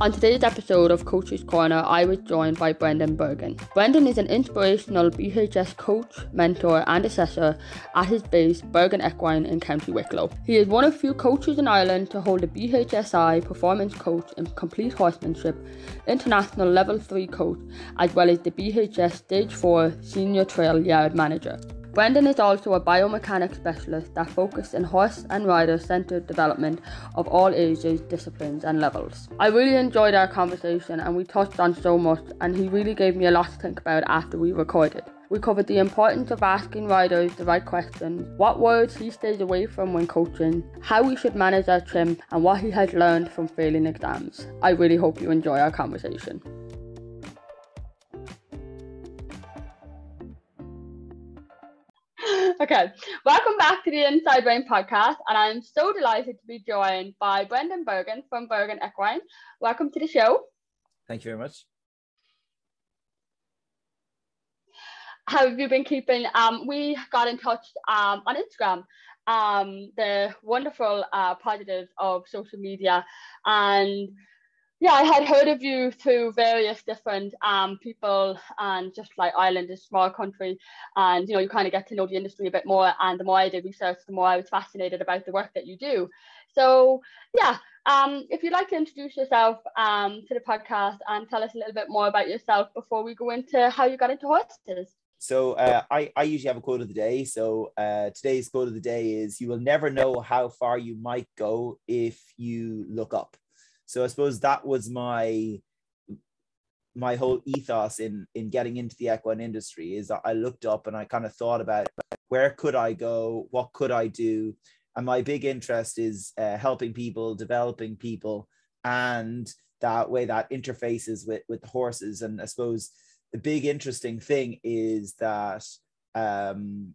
On today's episode of Coach's Corner, I was joined by Brendan Bergin. Brendan is an inspirational BHS coach, mentor, and assessor at his base, Bergin Equine in County Wicklow. He is one of few coaches in Ireland to hold a BHSI Performance Coach in Complete Horsemanship, International Level 3 coach, as well as the BHS Stage 4 Senior Trail Yard Manager. Brendan is also a biomechanics specialist that focuses on horse and rider centered development of all ages, disciplines, and levels. I really enjoyed our conversation and we touched on so much, and he really gave me a lot to think about after we recorded. We covered the importance of asking riders the right questions, what words he stays away from when coaching, how we should manage our chimp, and what he has learned from failing exams. I really hope you enjoy our conversation. Okay, welcome back to the Inside Rein podcast, and I'm so delighted to be joined by Brendan Bergin from Bergin Equine. Welcome to the show. Thank you very much. How have you been keeping? Um, we got in touch um, on Instagram. Um, the wonderful uh, positives of social media, and yeah, I had heard of you through various different um, people, and just like Ireland is a small country, and you know you kind of get to know the industry a bit more. And the more I did research, the more I was fascinated about the work that you do. So yeah, um, if you'd like to introduce yourself um, to the podcast and tell us a little bit more about yourself before we go into how you got into horses. So uh, I, I usually have a quote of the day. So uh, today's quote of the day is you will never know how far you might go if you look up. So I suppose that was my my whole ethos in in getting into the equine industry is I looked up and I kind of thought about where could I go, what could I do, and my big interest is uh, helping people, developing people, and that way that interfaces with with the horses. And I suppose the big interesting thing is that um,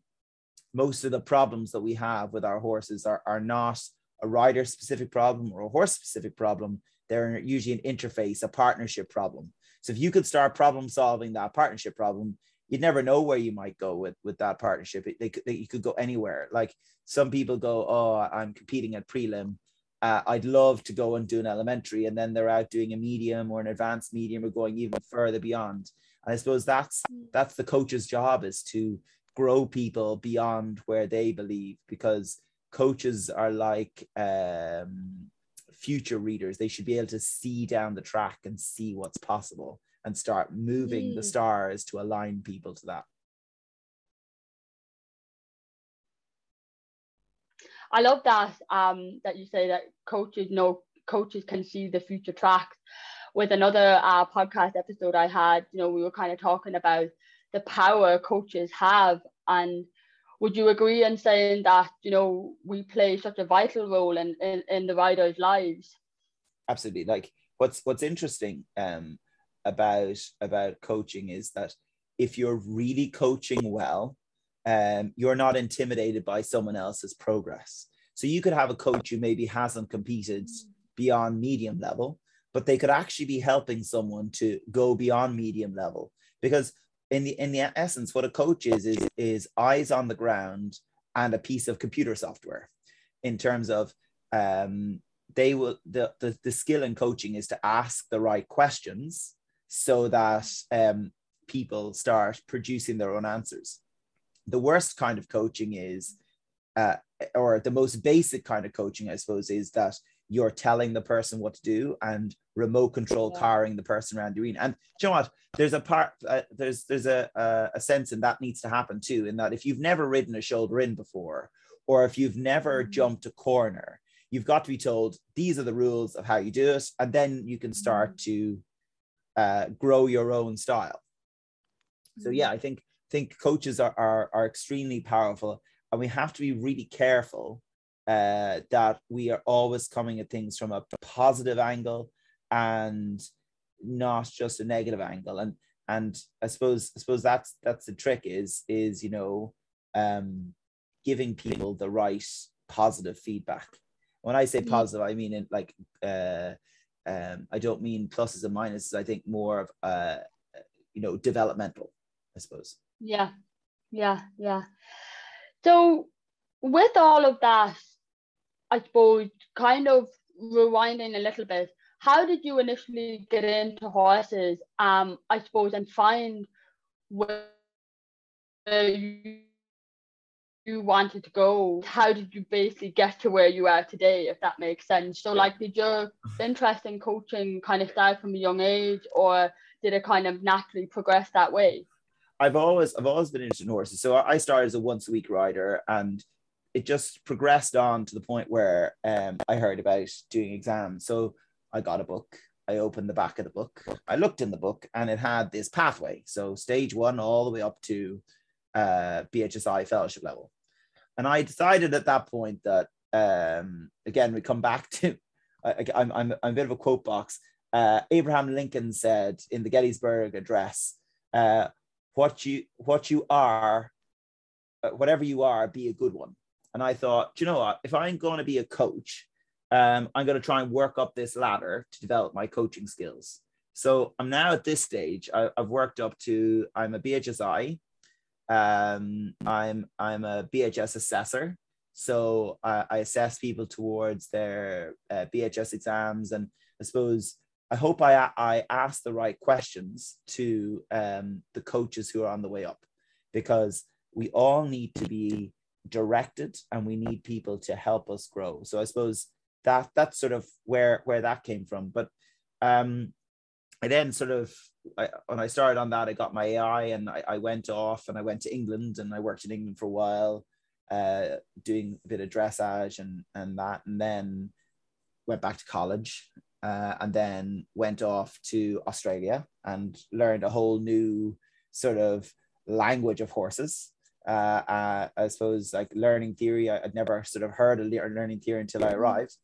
most of the problems that we have with our horses are are not a rider specific problem or a horse specific problem. They're usually an interface, a partnership problem. So if you could start problem solving that partnership problem, you'd never know where you might go with with that partnership. They could, they, you could go anywhere. Like some people go, oh, I'm competing at prelim. Uh, I'd love to go and do an elementary, and then they're out doing a medium or an advanced medium, or going even further beyond. And I suppose that's that's the coach's job is to grow people beyond where they believe, because coaches are like um, future readers. They should be able to see down the track and see what's possible and start moving mm. the stars to align people to that. I love that um, that you say that coaches know coaches can see the future tracks. With another uh, podcast episode I had, you know, we were kind of talking about the power coaches have and would you agree in saying that you know we play such a vital role in in, in the riders' lives? Absolutely. Like what's what's interesting um, about about coaching is that if you're really coaching well, um, you're not intimidated by someone else's progress. So you could have a coach who maybe hasn't competed beyond medium level, but they could actually be helping someone to go beyond medium level because in the in the essence, what a coach is is is eyes on the ground and a piece of computer software. In terms of um, they will the, the the skill in coaching is to ask the right questions so that um, people start producing their own answers. The worst kind of coaching is, uh, or the most basic kind of coaching, I suppose, is that you're telling the person what to do and remote control yeah. carring the person around the arena. And you know what? There's a part, uh, there's there's a, a, a sense in that needs to happen too. In that if you've never ridden a shoulder in before, or if you've never mm-hmm. jumped a corner, you've got to be told these are the rules of how you do it, and then you can start mm-hmm. to uh, grow your own style. So yeah, mm-hmm. I think think coaches are, are are extremely powerful, and we have to be really careful uh, that we are always coming at things from a positive angle and not just a negative angle. And and i suppose i suppose that's that's the trick is is you know um giving people the right positive feedback. When i say mm-hmm. positive i mean it like uh um i don't mean pluses and minuses. I think more of uh you know developmental i suppose. Yeah. Yeah. Yeah so with all of that i suppose kind of rewinding a little bit how did you initially get into horses? Um, I suppose, and find where you, you wanted to go. How did you basically get to where you are today, if that makes sense? So, like, did your interest in coaching kind of start from a young age, or did it kind of naturally progress that way? I've always I've always been interested in horses. So I started as a once a week rider, and it just progressed on to the point where um, I heard about doing exams. So I got a book. I opened the back of the book. I looked in the book, and it had this pathway. So stage one, all the way up to uh, BHSI fellowship level. And I decided at that point that um, again we come back to I, I'm, I'm I'm a bit of a quote box. Uh, Abraham Lincoln said in the Gettysburg Address, uh, "What you what you are, uh, whatever you are, be a good one." And I thought, you know what? If I'm going to be a coach, um, I'm going to try and work up this ladder to develop my coaching skills. So I'm now at this stage. I, have worked up to I'm a BHSI. Um, I'm I'm a BHS assessor. So I, I assess people towards their uh, BHS exams, and I suppose I hope I I ask the right questions to um, the coaches who are on the way up, because we all need to be directed and we need people to help us grow. So i suppose that that's sort of where where that came from. But um i then sort of I, when i started on that i got my ai and I, I went off and i went to england and i worked in england for a while uh doing a bit of dressage and and that. And then went back to college uh, and then went off to australia and learned a whole new sort of language of horses. Uh, uh, I suppose like learning theory. I, would never sort of heard of learning theory until I arrived,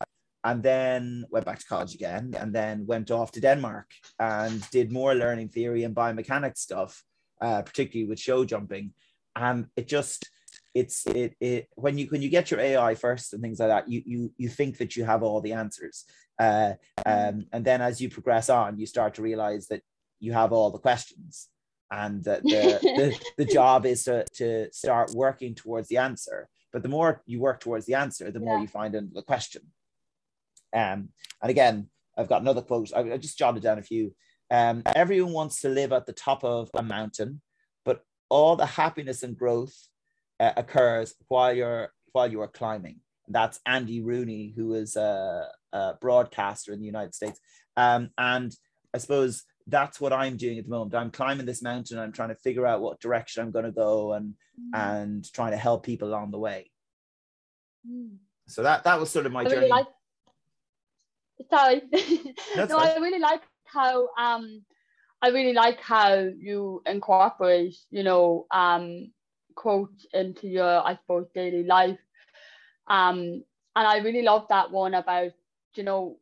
and then went back to college again, and then went off to Denmark and did more learning theory and biomechanics stuff, uh, particularly with show jumping, and it just it's it it when you when you get your AI first and things like that, you you you think that you have all the answers, uh, um, and then as you progress on, you start to realize that you have all the questions and that the, the, the job is to, to start working towards the answer. But the more you work towards the answer the more you find into the question. Um, and again i've got another quote. I, I just jotted down a few. Um, everyone wants to live at the top of a mountain but all the happiness and growth uh, occurs while you're while you are climbing. That's andy rooney who is a, a broadcaster in the united states um, and i suppose that's what I'm doing at the moment. I'm climbing this mountain. I'm trying to figure out what direction I'm going to go and mm. and trying to help people along the way. Mm. So that that was sort of my I journey. Really like, sorry, no, fine. I really like how um I really like how you incorporate you know um quotes into your I suppose daily life. Um, and I really love that one about you know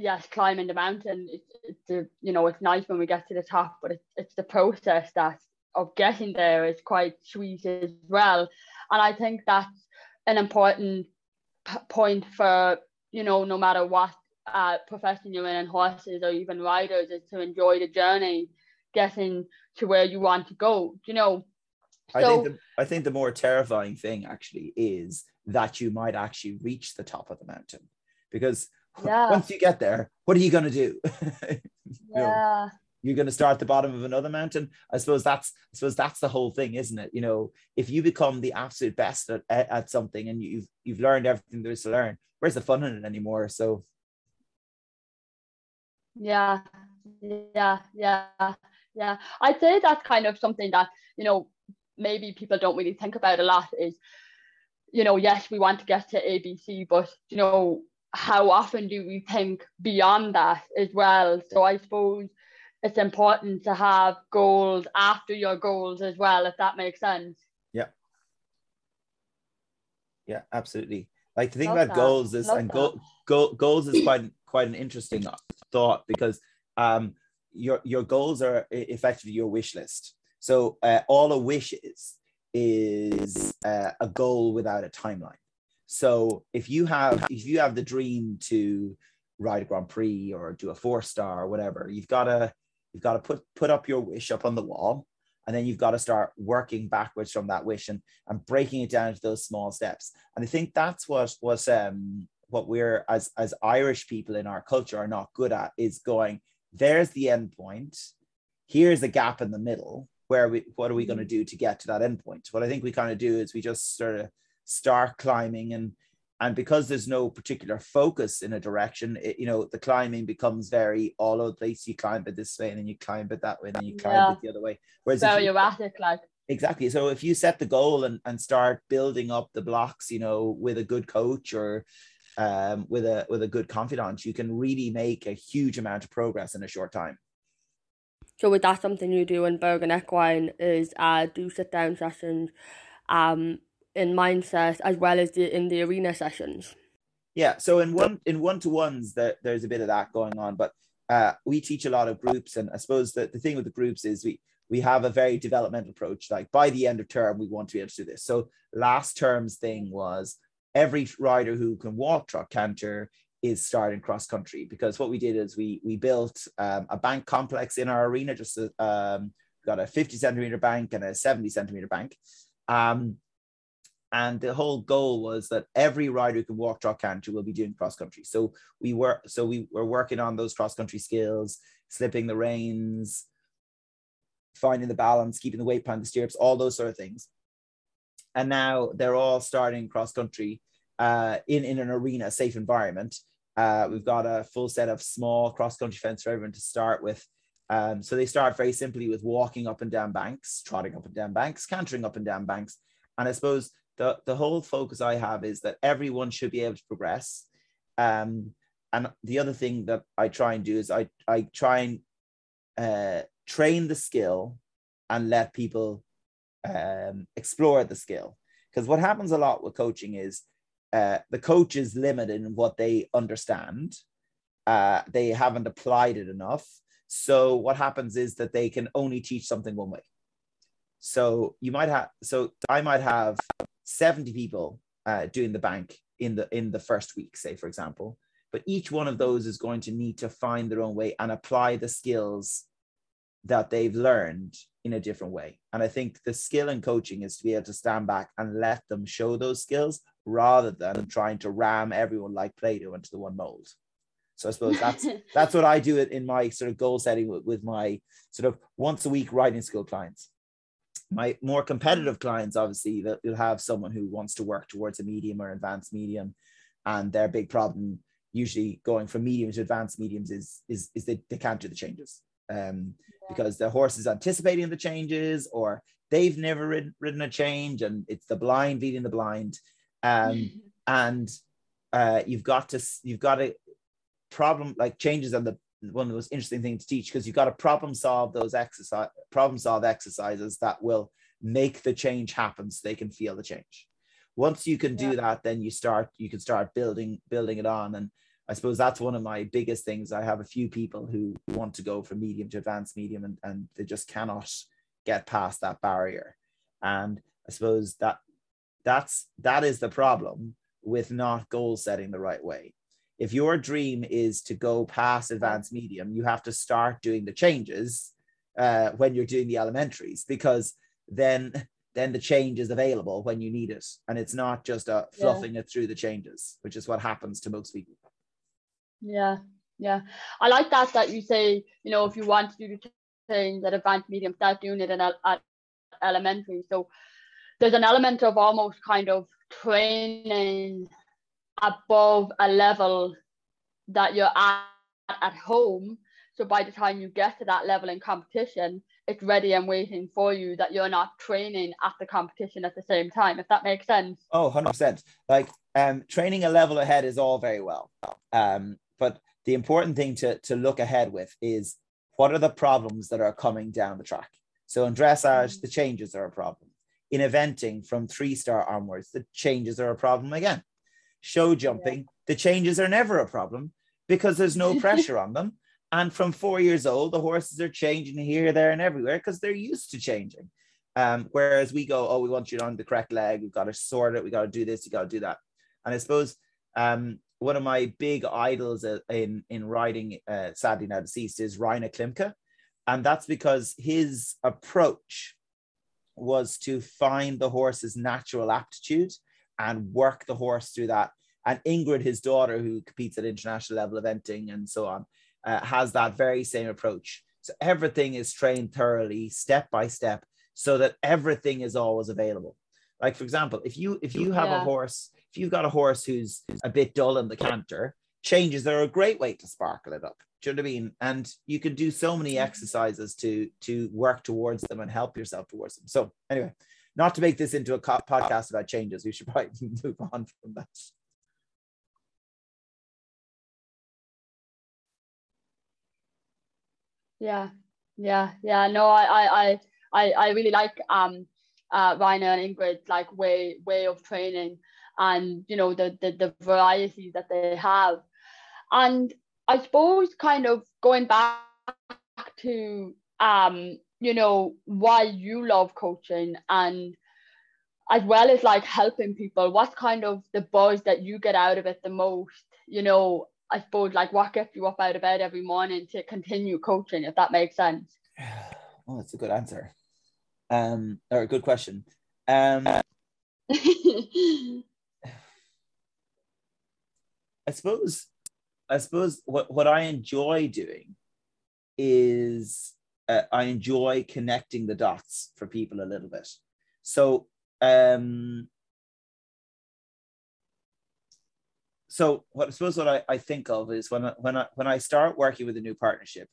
yes, climbing the mountain. It's, it's a, you know it's nice when we get to the top, but it's it's the process that of getting there is quite sweet as well. And I think that's an important p- point for you know no matter what uh, profession you're in, and horses or even riders, is to enjoy the journey, getting to where you want to go. You know. So, I think the, I think the more terrifying thing actually is that you might actually reach the top of the mountain because yeah. once you get there, what are you going to do? you yeah. Know, you're going to start at the bottom of another mountain. I suppose that's I suppose that's the whole thing, isn't it? You know, if you become the absolute best at, at something and you've you've learned everything there is to learn, where's the fun in it anymore? So yeah, yeah, yeah, yeah. I'd say that's kind of something that you know maybe people don't really think about a lot. Is you know, yes, we want to get to ABC, but you know, how often do we think beyond that as well? So I suppose it's important to have goals after your goals as well, if that makes sense. Yeah. Yeah, absolutely. Like the thing Love about that. goals is Love and go, go, goals is quite quite an interesting thought because um your your goals are effectively your wish list. So uh, all a wish is is uh, a goal without a timeline. So if you have if you have the dream to ride a Grand Prix or do a four star or whatever, you've got to you've got to put put up your wish up on the wall, and then you've got to start working backwards from that wish and and breaking it down into those small steps. And I think that's what was um what we're as as irish people in our culture are not good at is going there's the end point here's a gap in the middle where we what are we going to do to get to that end point what i think we kind of do is we just sort of start climbing and and because there's no particular focus in a direction it, you know the climbing becomes very all over the place you climb it this way and then you climb it that way and then you climb Yeah. it the other way. Whereas very if you, erratic, like. Exactly. So if you set the goal and, and start building up the blocks you know with a good coach or um, with a with a good confidant you can really make a huge amount of progress in a short time. So with that something you do in Bergin Equine is uh do sit down sessions um in mindset as well as the in the arena sessions. Yeah. So in one in one to ones, there, there's a bit of that going on, but uh, we teach a lot of groups, and I suppose that the thing with the groups is we we have a very developmental approach. Like by the end of term, we want to be able to do this. So last term's thing was every rider who can walk, trot, canter is starting cross country because what we did is we we built um, a bank complex in our arena, just a, um, got a 50 centimeter bank and a 70 centimeter bank. Um, and the whole goal was that every rider who can walk, trot, canter will be doing cross country. So we were so we were working on those cross country skills, slipping the reins, finding the balance, keeping the weight behind the stirrups, all those sort of things. And now they're all starting cross country uh, in in an arena, safe environment. Uh, we've got a full set of small cross country fence for everyone to start with. Um, so they start very simply with walking up and down banks, trotting up and down banks, cantering up and down banks. And I suppose the, the whole focus I have is that everyone should be able to progress. Um, and the other thing that I try and do is I, I try and uh, train the skill and let people um, explore the skill. Because what happens a lot with coaching is uh, the coach is limited in what they understand. Uh, they haven't applied it enough. So what happens is that they can only teach something one way. So you might have, so I might have 70 people uh, doing the bank in the in the first week, say for example. But each one of those is going to need to find their own way and apply the skills that they've learned in a different way. And I think the skill in coaching is to be able to stand back and let them show those skills rather than trying to ram everyone like Play-Doh into the one mold. So I suppose that's that's what I do it in my sort of goal setting with, with my sort of once a week writing school clients. My more competitive clients, obviously, that you'll have someone who wants to work towards a medium or advanced medium, and their big problem usually going from medium to advanced mediums is is is they, they can't do the changes. Um, because the horse is anticipating the changes or they've never ridden, ridden a change and it's the blind leading the blind. Um, and uh, you've got to you've got a problem like changes are the one of the most interesting things to teach because you've got to problem solve those exercise problem solve exercises that will make the change happen so they can feel the change. Once you can do Yeah. that then you start you can start building building it on. And i suppose that's one of my biggest things. I have a few people who want to go from medium to advanced medium and, and they just cannot get past that barrier. And i suppose that that's that is the problem with not goal setting the right way if your dream is to go past advanced medium you have to start doing the changes uh, when you're doing the elementaries because then then the change is available when you need it and it's not just Yeah. fluffing it through the changes which is what happens to most people Yeah, yeah. I like that that you say, you know, if you want to do the things at advanced medium, start doing it in at elementary. So there's an element of almost kind of training above a level that you're at at home. So by the time you get to that level in competition, it's ready and waiting for you that you're not training at the competition at the same time, if that makes sense. Oh, 100%. Like um, training a level ahead is all very well. Um, but the important thing to, to look ahead with is what are the problems that are coming down the track? So in dressage, Mm. the changes are a problem. In eventing from three star onwards, the changes are a problem again. Show jumping, the changes are never a problem because there's no pressure on them. And from four years old, the horses are changing here, there, and everywhere because they're used to changing. Um, whereas we go, oh, we want you on the correct leg. We've got to sort it. We got to do this. You got to do that. And I suppose um, one of my big idols uh, in in riding, uh, sadly now deceased, is Reiner Klimke, and that's because his approach was to find the horse's natural aptitude and work the horse through that. And Ingrid, his daughter, who competes at international level eventing and so on, uh, has that very same approach. So everything is trained thoroughly, step by step, so that everything is always available. Like for example, if you if you have yeah. a horse, if you've got a horse who's a bit dull in the canter, changes are a great way to sparkle it up. Do you know what I mean? And you can do so many mm-hmm. exercises to to work towards them and help yourself towards them. So anyway, not to make this into a podcast about changes, we should probably move on from that. Yeah, yeah, yeah. No, I, I, I, I really like um, uh, Reiner and Ingrid's like way, way of training, and you know the the, the varieties that they have, and I suppose kind of going back to um, you know, why you love coaching and as well as like helping people, what's kind of the buzz that you get out of it the most? You know, I suppose like what gets you up out of bed every morning to continue coaching, if that makes sense. Well, that's a good answer. Um, or a good question. Um, I suppose, I suppose what, what I enjoy doing is uh, I enjoy connecting the dots for people a little bit. So, um, so what I suppose what I, I think of is when I, when I when I start working with a new partnership,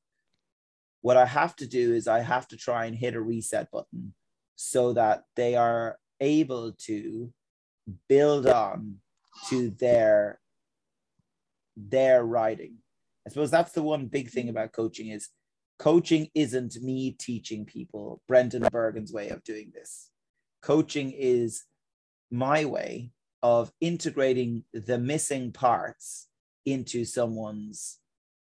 what I have to do is I have to try and hit a reset button so that they are able to build on to their their writing. I suppose that's the one big thing about coaching is coaching isn't me teaching people Brendan Bergin's way of doing this. Coaching is my way of integrating the missing parts into someone's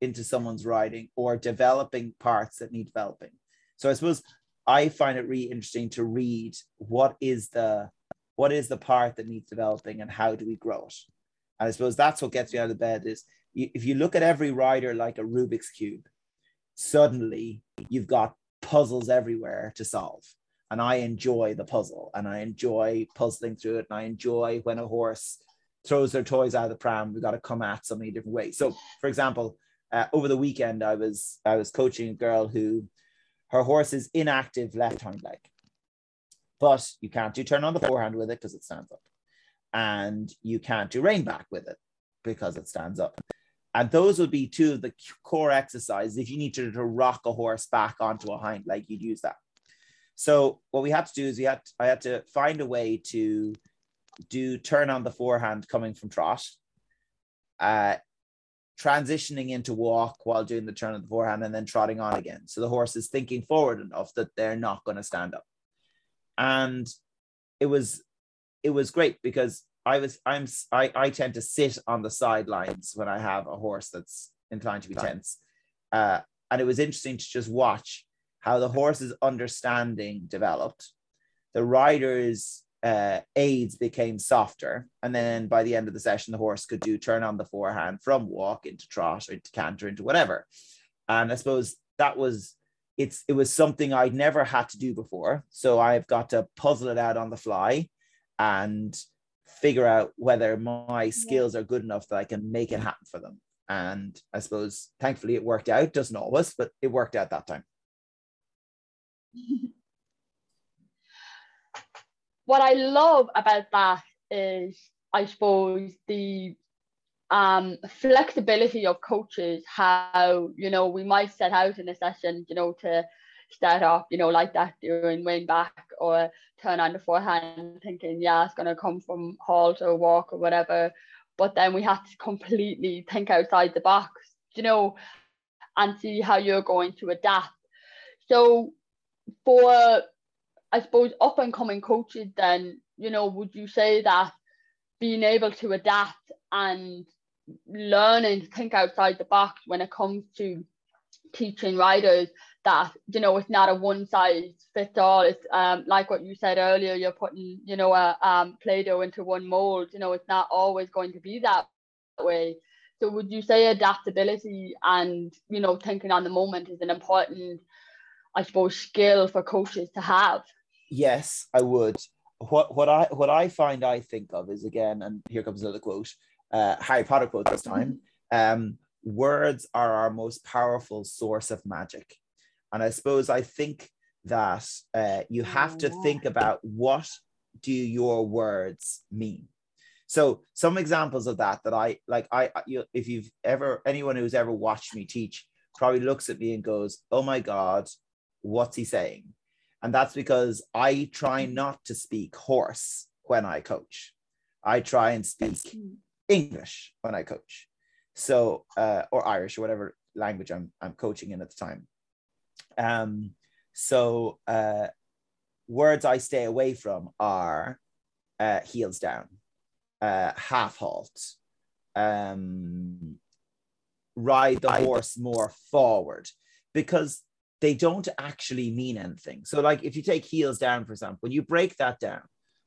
into someone's writing or developing parts that need developing. So I suppose I find it really interesting to read what is the what is the part that needs developing and how do we grow it. And I suppose that's what gets me out of bed is if you look at every rider like a Rubik's cube, suddenly you've got puzzles everywhere to solve. And I enjoy the puzzle and I enjoy puzzling through it. And I enjoy when a horse throws their toys out of the pram, we've got to come at so many different ways. So, for example, uh, over the weekend, I was I was coaching a girl who her horse is inactive left hind leg, but you can't do turn on the forehand with it because it stands up, and you can't do rein back with it because it stands up. And those would be two of the core exercises. If you need to, rock a horse back onto a hind leg, you'd use that. So what we had to do is we had to, I had to find a way to do turn on the forehand coming from trot, uh, transitioning into walk while doing the turn of the forehand and then trotting on again. So the horse is thinking forward enough that they're not going to stand up. And it was it was great because I was I'm I, I tend to sit on the sidelines when I have a horse that's inclined to be tense. Uh, and it was interesting to just watch how the horse's understanding developed. The rider's uh, aids became softer. And then by the end of the session, the horse could do turn on the forehand from walk into trot or into canter into whatever. And I suppose that was it's it was something I'd never had to do before. So I've got to puzzle it out on the fly and figure out whether my skills are good enough that I can make it happen for them. And I suppose thankfully it worked out. Doesn't always, but it worked out that time. what I love about that is I suppose the um flexibility of coaches how you know we might set out in a session you know to start off, you know, like that doing rein back or turn on the forehand thinking, yeah, it's going to come from halt or walk or whatever. But then we have to completely think outside the box, you know, and see how you're going to adapt. So for, I suppose, up and coming coaches, then, you know, would you say that being able to adapt and learning to think outside the box when it comes to teaching riders that you know it's not a one size fits all it's um like what you said earlier you're putting you know a um play-doh into one mold you know it's not always going to be that way so would you say adaptability and you know thinking on the moment is an important i suppose skill for coaches to have yes i would what what i what i find i think of is again and here comes another quote uh, Harry Potter quote this time. Um, words are our most powerful source of magic. And I suppose I think that uh, you have to think about what do your words mean. So some examples of that that I like I you, if you've ever anyone who's ever watched me teach probably looks at me and goes, "Oh my god, what's he saying?" And that's because I try not to speak horse when I coach. I try and speak English when I coach. So uh, or Irish or whatever language I'm I'm coaching in at the time. Um, so uh, words I stay away from are uh, heels down, uh, half halt, um, ride the horse more forward, because they don't actually mean anything. So, like if you take heels down, for example, when you break that down,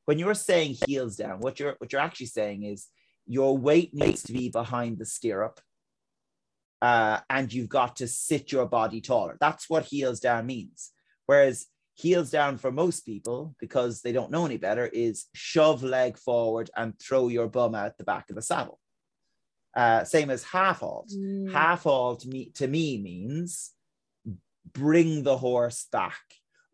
when you're saying heels down, what you're what you're actually saying is your weight needs to be behind the stirrup. Uh, and you've got to sit your body taller. That's what heels down means. Whereas heels down for most people, because they don't know any better, is shove leg forward and throw your bum out the back of the saddle. Uh, same as half halt. Mm. Half halt to me, to me means bring the horse back,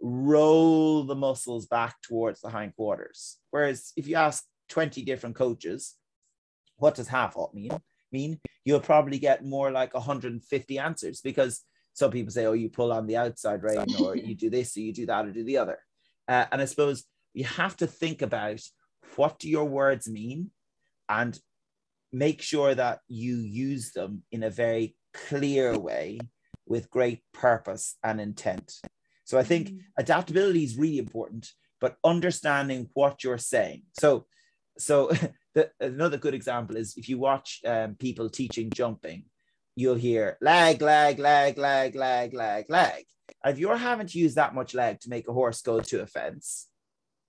roll the muscles back towards the hindquarters. Whereas if you ask 20 different coaches, what does half halt mean? Mean you'll probably get more like 150 answers because some people say, oh, you pull on the outside rein, or you do this, or you do that, or do the other. Uh, and I suppose you have to think about what do your words mean and make sure that you use them in a very clear way with great purpose and intent. So I think mm. adaptability is really important, but understanding what you're saying. So, so the, another good example is if you watch um, people teaching jumping, you'll hear lag, lag, lag, lag, lag, lag, lag. if you're having to use that much leg to make a horse go to a fence,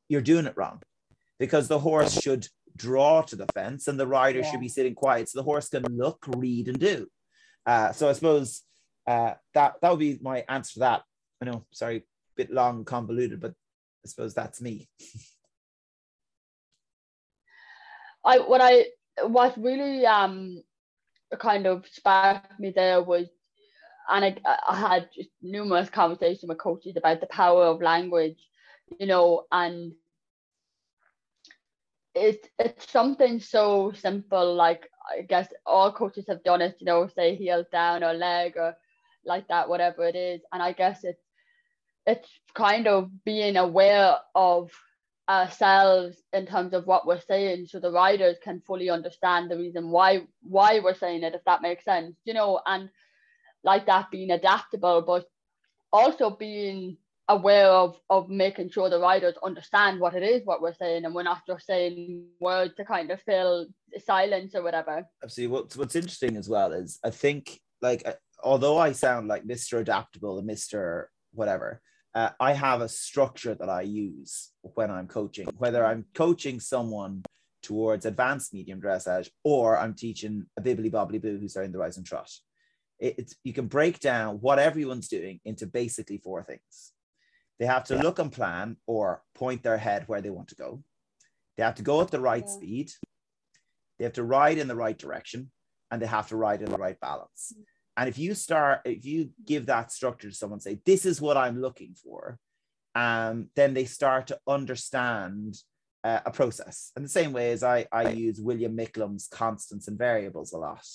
you're doing it wrong because the horse should draw to the fence and the rider yeah. should be sitting quiet so the horse can look, read, and do. Uh, so I suppose uh, that that would be my answer to that. I know, sorry, bit long, convoluted, but I suppose that's me. I what I what really um kind of sparked me there was and I, I had numerous conversations with coaches about the power of language, you know, and it's it's something so simple like I guess all coaches have done it, you know, say heels down or leg or like that, whatever it is. And I guess it's it's kind of being aware of ourselves in terms of what we're saying so the riders can fully understand the reason why why we're saying it if that makes sense you know and like that being adaptable but also being aware of of making sure the riders understand what it is what we're saying and we're not just saying words to kind of fill silence or whatever. Absolutely. What's what's interesting as well is i think like uh, although i sound like mr adaptable and mr whatever uh, I have a structure that I use when I'm coaching, whether I'm coaching someone towards advanced medium dressage or I'm teaching a bibbly bobbly boo who's starting the rise and trot. It, it's you can break down what everyone's doing into basically four things. They have to yeah. look and plan or point their head where they want to go. They have to go at the right yeah. speed. They have to ride in the right direction and they have to ride in the right balance. And if you start, if you give that structure to someone, say, this is what I'm looking for, um, then they start to understand uh, a process. In the same way as I, I use William Micklem's constants and variables a lot,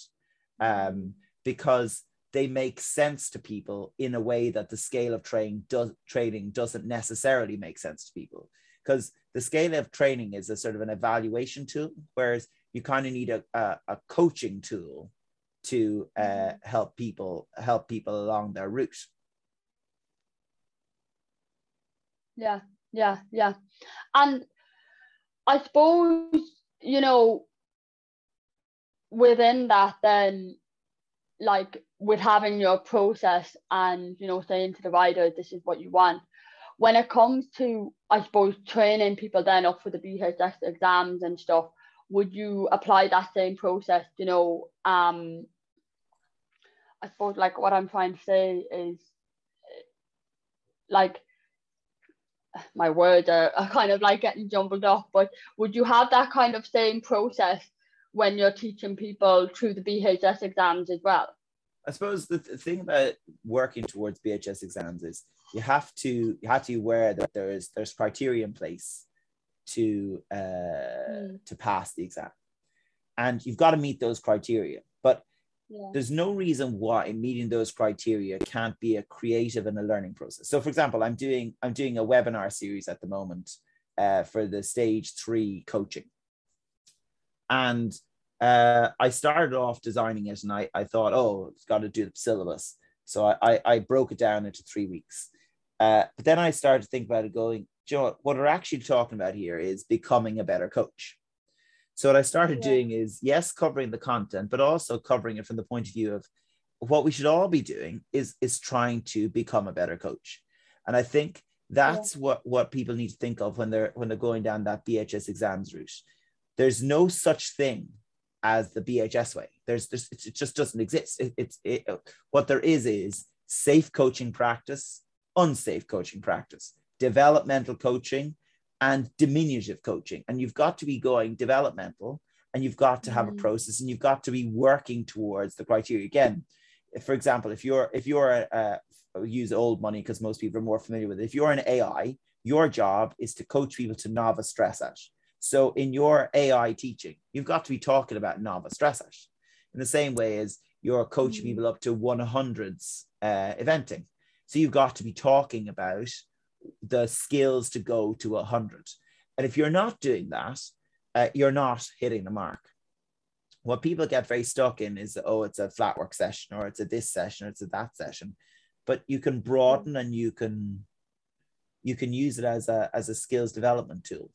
um, because they make sense to people in a way that the scale of training does, training doesn't necessarily make sense to people. Because the scale of training is a sort of an evaluation tool, whereas you kind of need a, a, a coaching tool to uh, mm-hmm. help people help people along their route yeah yeah yeah and i suppose you know within that then like with having your process and you know saying to the rider this is what you want when it comes to i suppose training people then up for the bhs exams and stuff would you apply that same process you know um i suppose like what i'm trying to say is like my words are, are kind of like getting jumbled up but would you have that kind of same process when you're teaching people through the BHS exams as well? I suppose the th- thing about working towards BHS exams is you have to you have to be aware that there's there's criteria in place to uh, mm. to pass the exam, and you've got to meet those criteria. But yeah. there's no reason why meeting those criteria can't be a creative and a learning process. So, for example, I'm doing I'm doing a webinar series at the moment uh, for the stage three coaching, and uh, I started off designing it, and I I thought, oh, it's got to do the syllabus. So I, I, I broke it down into three weeks. Uh, but then I started to think about it, going, what, we're actually talking about here is becoming a better coach. So what I started yeah. doing is yes, covering the content, but also covering it from the point of view of what we should all be doing is is trying to become a better coach. And I think that's yeah. what what people need to think of when they're when they're going down that BHS exams route. There's no such thing as the BHS way. There's, there's it just doesn't exist. It, it's it, what there is is safe coaching practice, unsafe coaching practice, developmental coaching, and diminutive coaching. And you've got to be going developmental and you've got to have mm-hmm. a process and you've got to be working towards the criteria. Again, for example, if you're if you're a, a use old money because most people are more familiar with it. If you're an AI, your job is to coach people to novice dressage. So in your AI teaching, you've got to be talking about novice dressage in the same way as you're coaching mm-hmm. people up to 100s uh, eventing. So you've got to be talking about the skills to go to 100. And if you're not doing that, uh, you're not hitting the mark. What people get very stuck in is, oh, it's a flat work session, or it's a this session, or it's a that session. But you can broaden and you can you can use it as a as a skills development tool.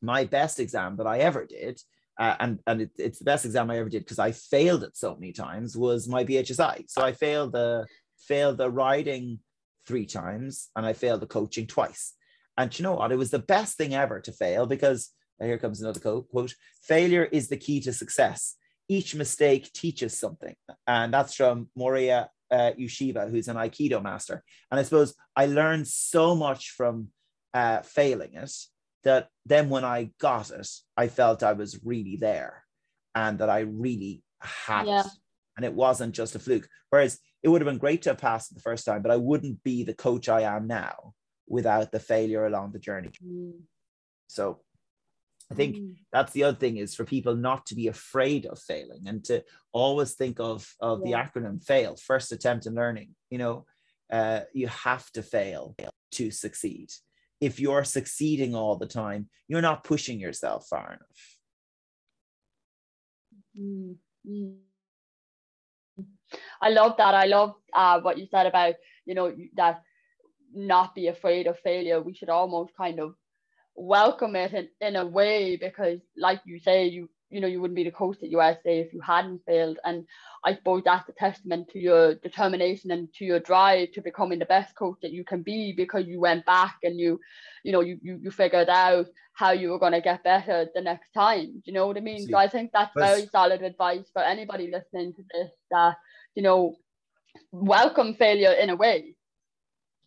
My best exam that I ever did, uh, and and it, it's the best exam I ever did because I failed it so many times, was my BHSI. So I failed the failed the writing three times and I failed the coaching twice. And you know what? It was the best thing ever to fail because here comes another quote failure is the key to success. Each mistake teaches something. And that's from Morihei uh, Ueshiba, who's an Aikido master. And I suppose I learned so much from uh, failing it that then when I got it, I felt I was really there and that I really had yeah. it. And it wasn't just a fluke. Whereas it would have been great to have passed it the first time, but I wouldn't be the coach I am now without the failure along the journey. Mm. So I think mm. that's the other thing is for people not to be afraid of failing and to always think of, of yeah. the acronym fail, first attempt in learning. You know, uh, you have to fail to succeed. If you're succeeding all the time, you're not pushing yourself far enough. Mm. I love that. I love uh, what you said about, you know, that not be afraid of failure. We should almost kind of welcome it in, in a way because like you say, you you know, you wouldn't be the coach at USA if you hadn't failed. And I suppose that's a testament to your determination and to your drive to becoming the best coach that you can be because you went back and you, you know, you you, you figured out how you were going to get better the next time. Do you know what I mean? See, so I think that's very solid advice for anybody listening to this that, you know, welcome failure in a way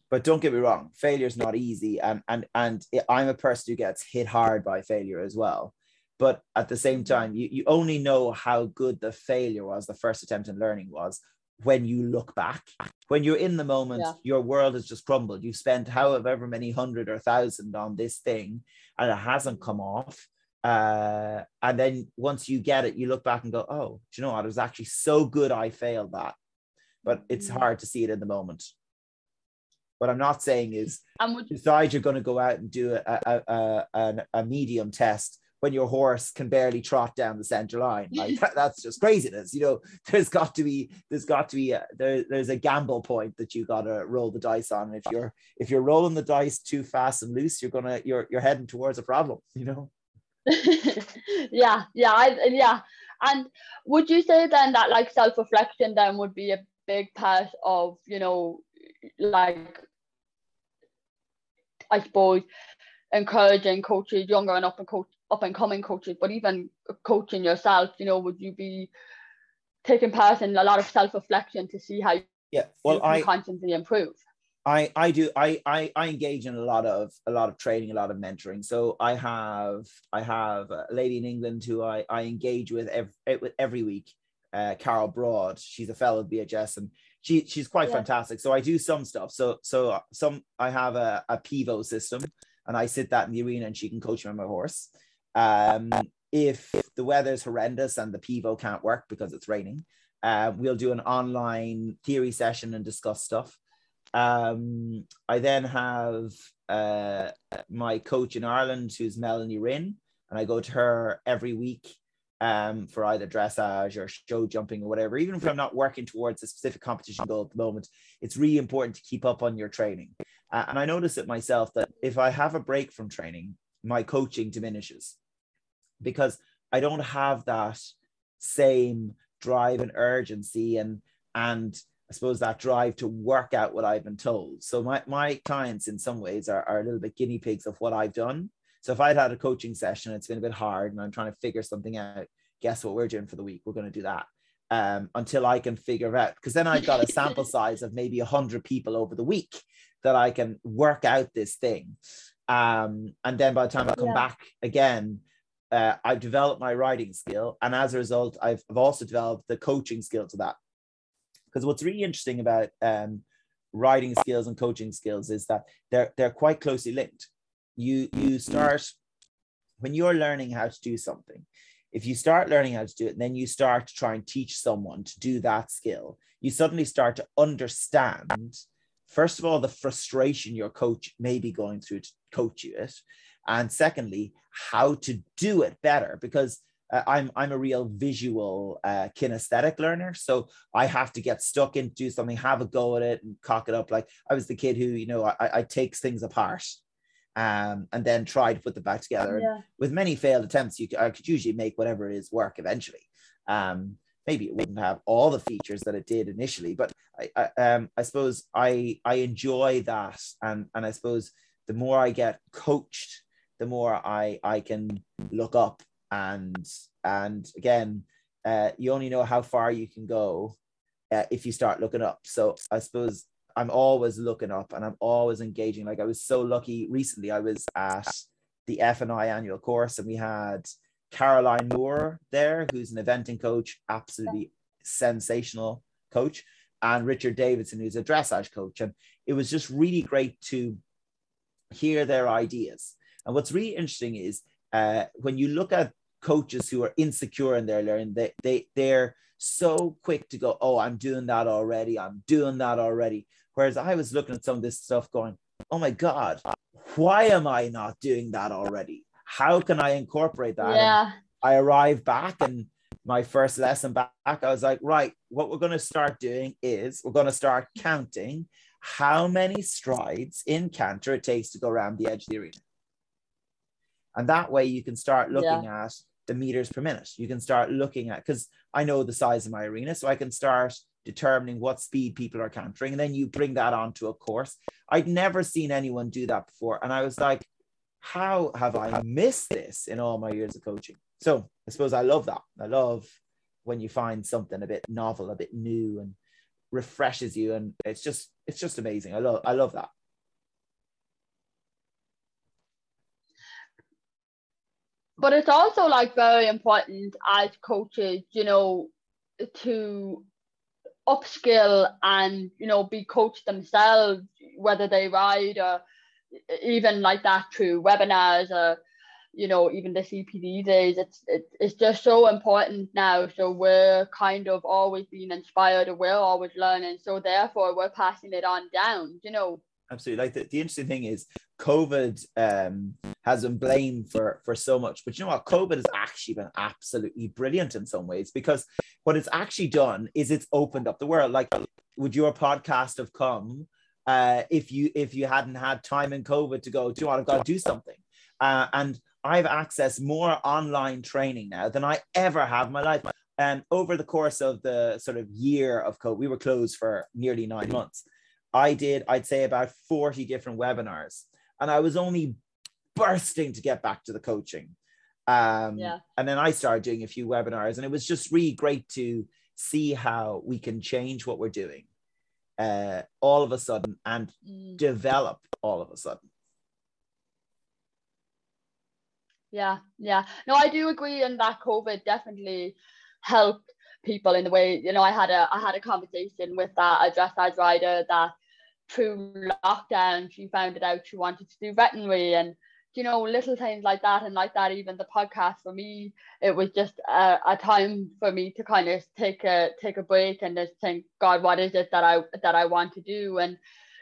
but don't get me wrong failure is not easy and and and i'm a person who gets hit hard by failure as well but at the same time you, you only know how good the failure was the first attempt in learning was when you look back. When you're in the moment yeah. your world has just crumbled. You've spent however many hundred or thousand on this thing and it hasn't come off. Uh, and then once you get it you look back and go oh do you know what? It was actually so good i failed that. But it's mm-hmm. hard to see it in the moment. What I'm not saying is decide you're going to go out and do a, a, a, a medium test when your horse can barely trot down the center line like that, that's just craziness you know? There's got to be there's got to be a, there, there's a gamble point that you got to roll the dice on. If you're if you're rolling the dice too fast and loose you're gonna you're you're heading towards a problem you know? Yeah yeah I, yeah. And would you say then that like self-reflection then would be a big part of you know like I suppose encouraging coaches younger and up and coach up and coming coaches, but even coaching yourself, you know, would you be taking part in a lot of self reflection to see how yeah, well, you I constantly improve? I I do I, I I engage in a lot of a lot of training, a lot of mentoring. So I have I have a lady in England who I I engage with every every week. Uh, Carol Broad, she's a fellow at BHS, and she she's quite yeah. fantastic. So I do some stuff. So so some I have a, a Pivo system, and I sit that in the arena, and she can coach me on my horse. Um, if the weather's horrendous and the Pivo can't work because it's raining, uh, we'll do an online theory session and discuss stuff. Um, I then have uh, my coach in Ireland, who's Melanie Rinn, and I go to her every week um, for either dressage or show jumping or whatever. Even if I'm not working towards a specific competition goal at the moment, it's really important to keep up on your training. Uh, and I notice it myself that if I have a break from training, my coaching diminishes because I don't have that same drive and urgency and and I suppose that drive to work out what I've been told. So my, my clients in some ways are, are a little bit guinea pigs of what I've done. So if I'd had a coaching session, it's been a bit hard and I'm trying to figure something out. Guess what we're doing for the week? We're going to do that um, until I can figure out. Because then I've got a sample size of maybe 100 people over the week that I can work out this thing. Um, and then by the time I come yeah. back again, uh, I've developed my riding skill. And as a result, I've, I've also developed the coaching skill to that. Because what's really interesting about um, riding skills and coaching skills is that they're they're quite closely linked. You you start when you're learning how to do something. If you start learning how to do it, then you start to try and teach someone to do that skill, you suddenly start to understand, first of all, the frustration your coach may be going through to coach you it. And secondly, how to do it better. Because uh, I'm I'm a real visual uh, kinesthetic learner, so I have to get stuck into do something, have a go at it, and cock it up. Like I was the kid who you know I, I takes things apart, um, and then try to put them back together. Yeah. with many failed attempts, you I could usually make whatever it is work eventually. Um, maybe it wouldn't have all the features that it did initially, but I, I um I suppose I I enjoy that, and and I suppose the more I get coached, the more I I can look up and and again uh, you only know how far you can go uh, if you start looking up. So i suppose i'm always looking up and i'm always engaging. Like i was so lucky recently i was at the f&i annual course and we had caroline moore there who's an eventing coach absolutely sensational coach and richard davison who's a dressage coach. And it was just really great to hear their ideas and what's really interesting is uh, when you look at coaches who are insecure in their learning, they, they, they're so quick to go, oh, I'm doing that already. I'm doing that already. Whereas I was looking at some of this stuff going, oh my God, why am I not doing that already? How can I incorporate that? Yeah. And I arrived back and my first lesson back, I was like, right, what we're going to start doing is we're going to start counting how many strides in canter it takes to go around the edge of the arena. And that way you can start looking yeah. at the meters per minute. You can start looking at, because I know the size of my arena, so I can start determining what speed people are cantering. And then you bring that onto a course. I'd never seen anyone do that before. And I was like, how have I missed this in all my years of coaching? So I suppose I love that. I love when you find something a bit novel, a bit new and refreshes you. And it's just, it's just amazing. I love, I love that. But it's also like very important as coaches, you know, to upskill and you know be coached themselves, whether they ride or even like that through webinars or you know even the CPD days. It's it, it's just so important now. So we're kind of always being inspired and we're always learning. So therefore we're passing it on down. You know. Absolutely. Like the, the interesting thing is COVID um, has been blamed for for so much, but you know what? COVID has actually been absolutely brilliant in some ways because what it's actually done is it's opened up the world. Like, would your podcast have come uh, if you if you hadn't had time in COVID to go? Do you got to do something, uh, and I've accessed more online training now than I ever have in my life. And over the course of the sort of year of COVID, we were closed for nearly nine months. I did, I'd say, about 40 different webinars and I was only bursting to get back to the coaching. Um, yeah. And then I started doing a few webinars, and it was just really great to see how we can change what we're doing uh, all of a sudden and Mm. develop all of a sudden. Yeah, yeah. No, I do agree in that COVID definitely helped people in the way, you know, I had a I had a conversation with that a dressage rider that through lockdown she found it out she wanted to do veterinary and you know little things like that. And like that even the podcast for me it was just a, a time for me to kind of take a take a break and just think god what is it that i that i want to do? And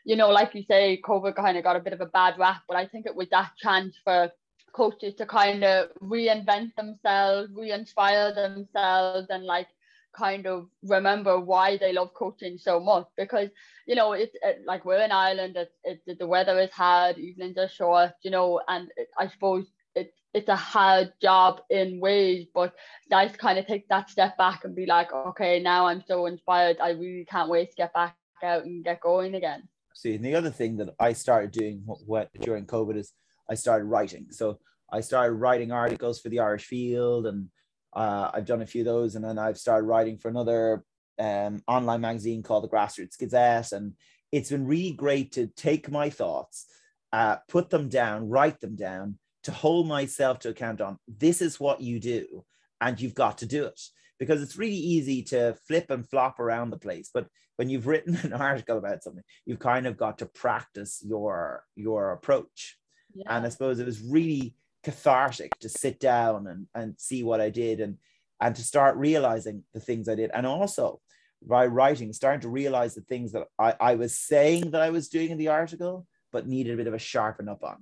you know like you say covid kind of got a bit of a bad rap but i think it was that chance for coaches to kind of reinvent themselves re-inspire themselves and like kind of remember why they love coaching so much because you know it's it, like we're in Ireland it, it, the weather is hard evenings are short you know and it, I suppose it, it's a hard job in ways but nice to kind of take that step back and be like okay now I'm so inspired I really can't wait to get back out and get going again See, and the other thing that I started doing what during COVID is I started writing. So I started writing articles for the Irish Field and uh, I've done a few of those, and then I've started writing for another um, online magazine called the Grassroots Gazette, and it's been really great to take my thoughts, uh, put them down, write them down, to hold myself to account on. This is what you do, and you've got to do it because it's really easy to flip and flop around the place. But when you've written an article about something, you've kind of got to practice your your approach. yeah. And I suppose it was really cathartic to sit down and, and see what I did and and to start realizing the things I did. And also by writing, starting to realize the things that I, I was saying that I was doing in the article, but needed a bit of a sharpen up on.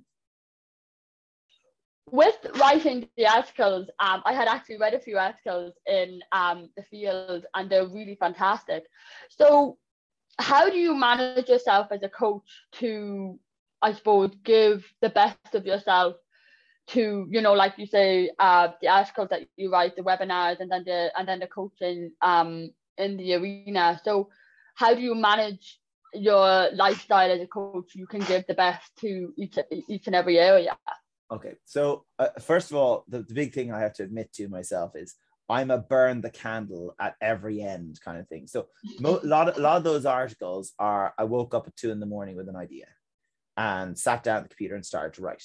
with writing the articles, um, I had actually read a few articles in um, the field and they're really fantastic. So, how do you manage yourself as a coach to, I suppose, give the best of yourself to, you know, like you say, uh, the articles that you write, the webinars, and then the and then the coaching um, in the arena. So, how do you manage your lifestyle as a coach? You can give the best to each each and every area. Okay, so uh, first of all, the, the big thing I have to admit to myself is I'm a burn the candle at every end kind of thing. So mo- a lot of, a lot of those articles are I woke up at two in the morning with an idea and sat down at the computer and started to write.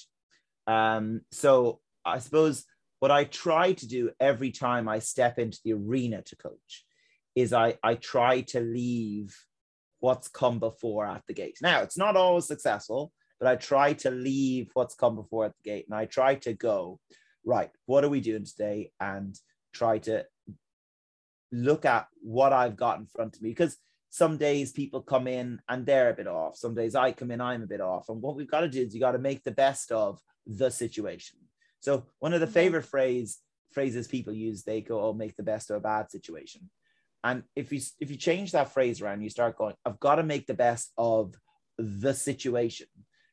Um, so I suppose what I try to do every time I step into the arena to coach is I, I try to leave what's come before at the gate. Now, it's not always successful, but I try to leave what's come before at the gate and I try to go, right, what are we doing today? And try to look at what I've got in front of me because some days people come in and they're a bit off. Some days I come in, I'm a bit off. And what we've got to do is you got to make the best of the situation. So one of the favorite phrase phrases people use, they go, "Oh, make the best of a bad situation." And if you if you change that phrase around, you start going, "I've got to make the best of the situation."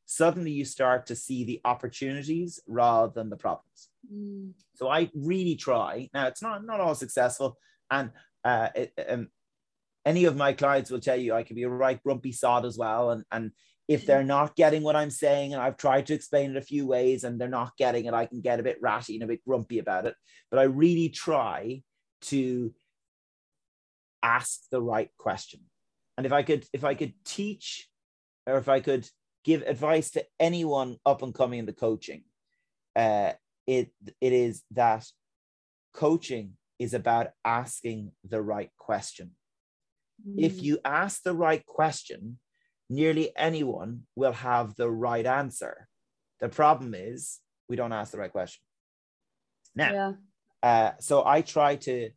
Suddenly, you start to see the opportunities rather than the problems. Mm. So I really try. Now it's not not all successful, and uh, it, um, any of my clients will tell you I can be a right grumpy sod as well. And and if they're not getting what I'm saying, and I've tried to explain it a few ways, and they're not getting it, I can get a bit ratty and a bit grumpy about it. But I really try to ask the right question. And if I could, if I could teach, or if I could give advice to anyone up and coming in the coaching, uh, it it is that coaching is about asking the right question. If Mm. you ask the right question, nearly anyone will have the right answer. The problem is we don't ask the right question. Now, yeah. uh, so I try to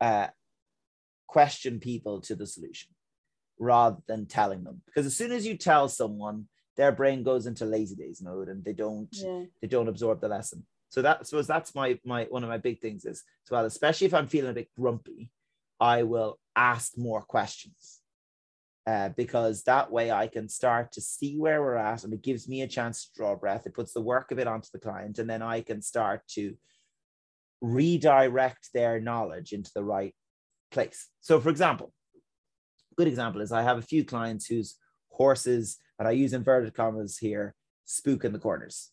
uh, question people to the solution rather than telling them, because as soon as you tell someone, their brain goes into lazy days mode and they don't yeah. they don't absorb the lesson. So that I suppose that's my my one of my big things is as well, especially if I'm feeling a bit grumpy, I will ask more questions. Uh, because that way I can start to see where we're at and it gives me a chance to draw breath. It puts the work of it onto the client, and then I can start to redirect their knowledge into the right place. So, for example, good example is I have a few clients whose horses, and I use inverted commas here, spook in the corners.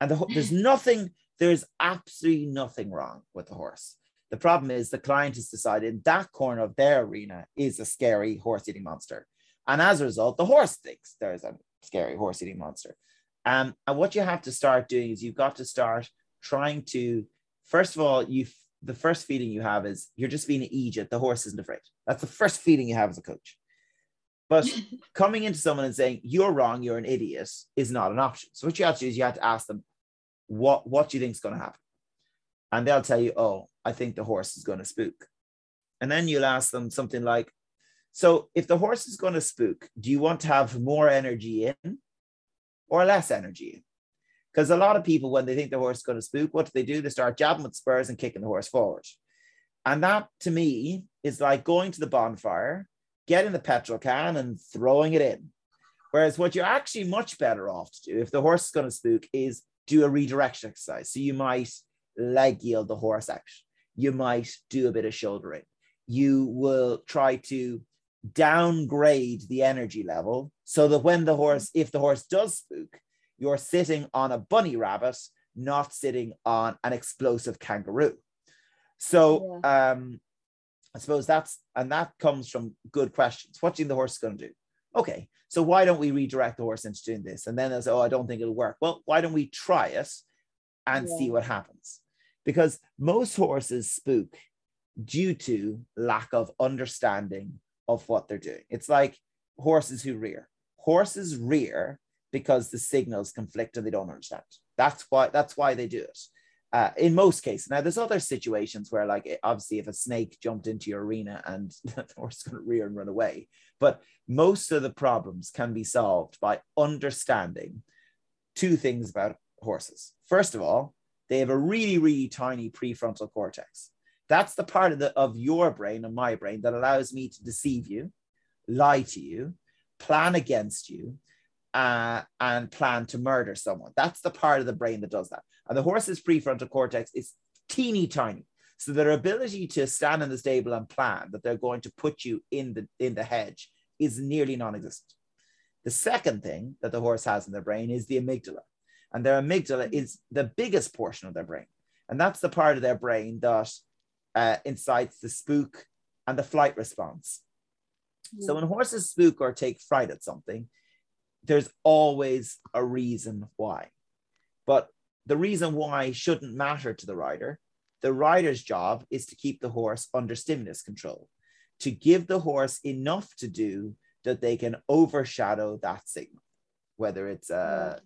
And the, there's nothing, there's absolutely nothing wrong with the horse. The problem is the client has decided that corner of their arena is a scary horse eating monster. And as a result, the horse thinks there's a scary horse eating monster. Um, and what you have to start doing is you've got to start trying to, first of all, you the first feeling you have is you're just being an idiot. The horse isn't afraid. That's the first feeling you have as a coach. But coming into someone and saying you're wrong, you're an idiot is not an option. So what you have to do is you have to ask them, what what do you think is going to happen? And they'll tell you, oh, I think the horse is going to spook. And then you'll ask them something like, so if the horse is going to spook, do you want to have more energy in or less energy? Because a lot of people, when they think the horse is going to spook, what do they do? They start jabbing with spurs and kicking the horse forward. And that to me is like going to the bonfire, getting the petrol can and throwing it in. Whereas what you're actually much better off to do if the horse is going to spook is do a redirection exercise. So you might leg yield the horse out. You might do a bit of shouldering. You will try to downgrade the energy level so that when the horse, if the horse does spook, you're sitting on a bunny rabbit, not sitting on an explosive kangaroo. So yeah. um, I suppose that's and that comes from good questions. What do you think the horse is going to do? Okay, so why don't we redirect the horse into doing this? And then they'll say, oh, I don't think it'll work. Well, why don't we try it and yeah. see what happens? Because most horses spook due to lack of understanding of what they're doing. It's like horses who rear. Horses rear because the signals conflict and they don't understand. That's why that's why they do it. Uh, in most cases. Now, there's other situations where, like, obviously, if a snake jumped into your arena and the horse going to rear and run away, but most of the problems can be solved by understanding two things about horses. First of all, they have a really, really tiny prefrontal cortex. That's the part of the of your brain and my brain that allows me to deceive you, lie to you, plan against you, uh, and plan to murder someone. That's the part of the brain that does that. And the horse's prefrontal cortex is teeny tiny. So their ability to stand in the stable and plan that they're going to put you in the in the hedge is nearly non-existent. The second thing that the horse has in their brain is the amygdala. And their amygdala mm-hmm. is the biggest portion of their brain. And that's the part of their brain that uh, incites the spook and the flight response. Yeah. So mm. when horses spook or take fright at something, there's always a reason why. But the reason why shouldn't matter to the rider. The rider's job is to keep the horse under stimulus control, to give the horse enough to do that they can overshadow that signal, whether it's uh, a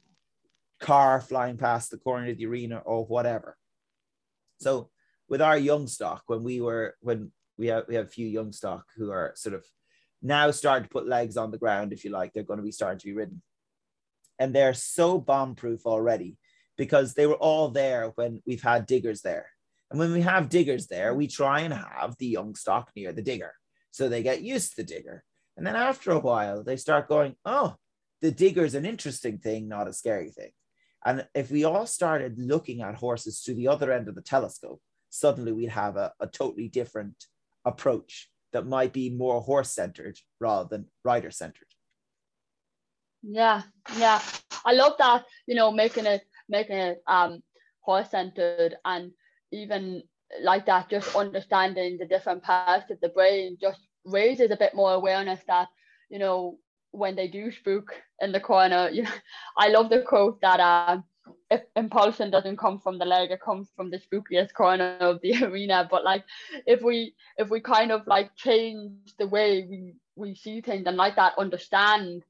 car flying past the corner of the arena or whatever. So with our young stock, when we were when we have we have a few young stock who are sort of now starting to put legs on the ground, if you like, they're going to be starting to be ridden. And they're so bomb proof already because they were all there when we've had diggers there. And when we have diggers there, we try and have the young stock near the digger. So they get used to the digger. And then after a while, they start going, oh, the digger's an interesting thing, not a scary thing. And if we all started looking at horses through the other end of the telescope, suddenly we'd have a, a totally different approach that might be more horse centered rather than rider centered. Yeah, yeah. I love that, you know, making it making it um horse centered and even like that, just understanding the different parts of the brain just raises a bit more awareness that, you know, when they do spook in the corner, you know, I love the quote that um if impulsion doesn't come from the leg, it comes from the spookiest corner of the arena. But like if we if we kind of like change the way we we see things and like that understand,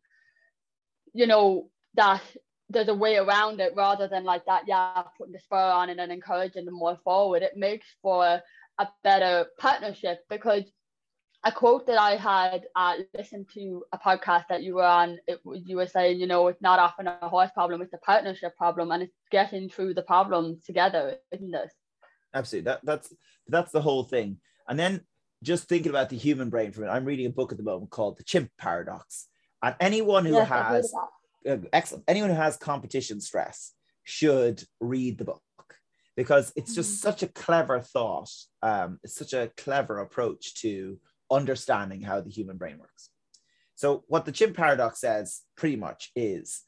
you know, that there's a way around it rather than like that, yeah, putting the spur on and then encouraging them more forward. It makes for a better partnership because a quote that I had uh, listened to a podcast that you were on, it, you were saying, you know, it's not often a horse problem, it's a partnership problem, and it's getting through the problem together, isn't it? Absolutely. That, that's that's the whole thing. And then just thinking about the human brain for it, I'm reading a book at the moment called The Chimp Paradox. And anyone who yes, has uh, excellent, anyone who has competition stress should read the book because it's just mm-hmm. such a clever thought. Um, it's such a clever approach to understanding how the human brain works. So, what the chimp paradox says pretty much is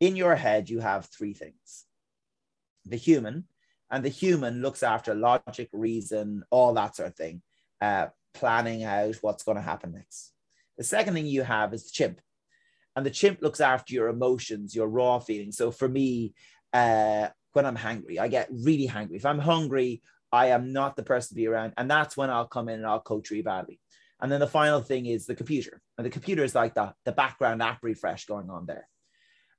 in your head, you have three things the human, and the human looks after logic, reason, all that sort of thing, uh, planning out what's going to happen next. The second thing you have is the chimp. And the chimp looks after your emotions, your raw feelings. So for me, uh, when I'm hungry, I get really hungry. If I'm hungry, I am not the person to be around. And that's when I'll come in and I'll coach really badly. And then the final thing is the computer. And the computer is like the, the background app refresh going on there.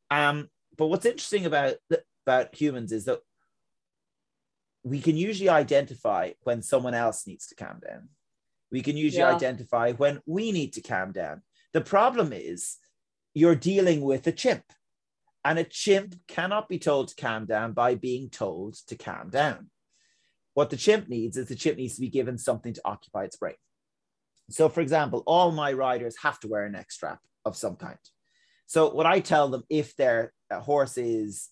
Um, but what's interesting about, about humans is that we can usually identify when someone else needs to calm down. We can usually yeah. identify when we need to calm down. The problem is you're dealing with a chimp, and a chimp cannot be told to calm down by being told to calm down. What the chimp needs is the chimp needs to be given something to occupy its brain. So, for example, all my riders have to wear a neck strap of some kind. So, what I tell them if their horse is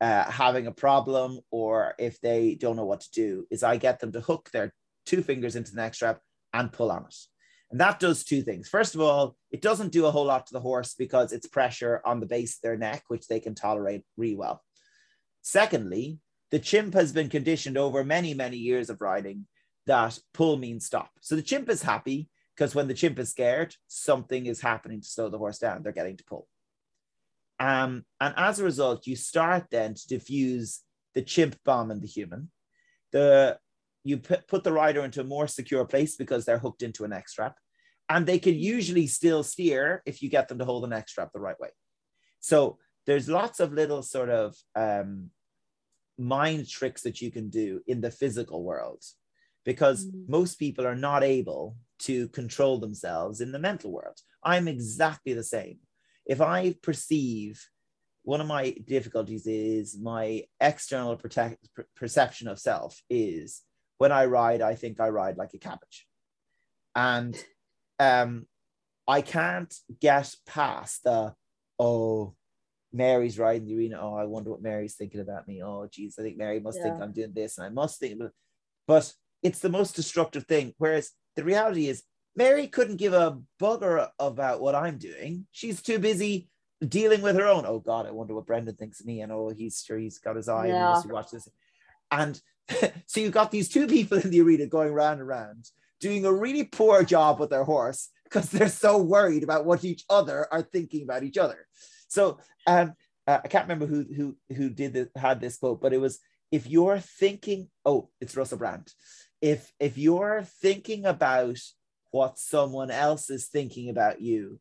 uh, having a problem or if they don't know what to do, is I get them to hook their two fingers into the neck strap and pull on it. And that does two things. First of all, it doesn't do a whole lot to the horse because it's pressure on the base of their neck, which they can tolerate really well. Secondly, the chimp has been conditioned over many, many years of riding that pull means stop. So the chimp is happy because when the chimp is scared, something is happening to slow the horse down. They're getting to pull. Um, and as a result, you start then to diffuse the chimp bomb in the human. The you put, put the rider into a more secure place because they're hooked into a neck strap, and they can usually still steer if you get them to hold the neck strap the right way. So there's lots of little sort of um, mind tricks that you can do in the physical world because mm. most people are not able to control themselves in the mental world. I'm exactly the same if I perceive one of my difficulties is my external protect, perception of self is when I ride, I think I ride like a cabbage. And um, I can't get past the, oh, Mary's riding the arena. Oh, I wonder what Mary's thinking about me. Oh, geez, I think Mary must yeah. think I'm doing this and I must think, but, but it's the most destructive thing. Whereas the reality is Mary couldn't give a bugger about what I'm doing. She's too busy dealing with her own. Oh God, I wonder what Brendan thinks of me. And oh, he's sure he's got his eye yeah. and he to watch this. And so you've got these two people in the arena going round and round, doing a really poor job with their horse because they're so worried about what each other are thinking about each other. So um, uh, I can't remember who who who did this, had this quote, but it was if you're thinking, oh, it's Russell Brand. If if you're thinking about what someone else is thinking about you,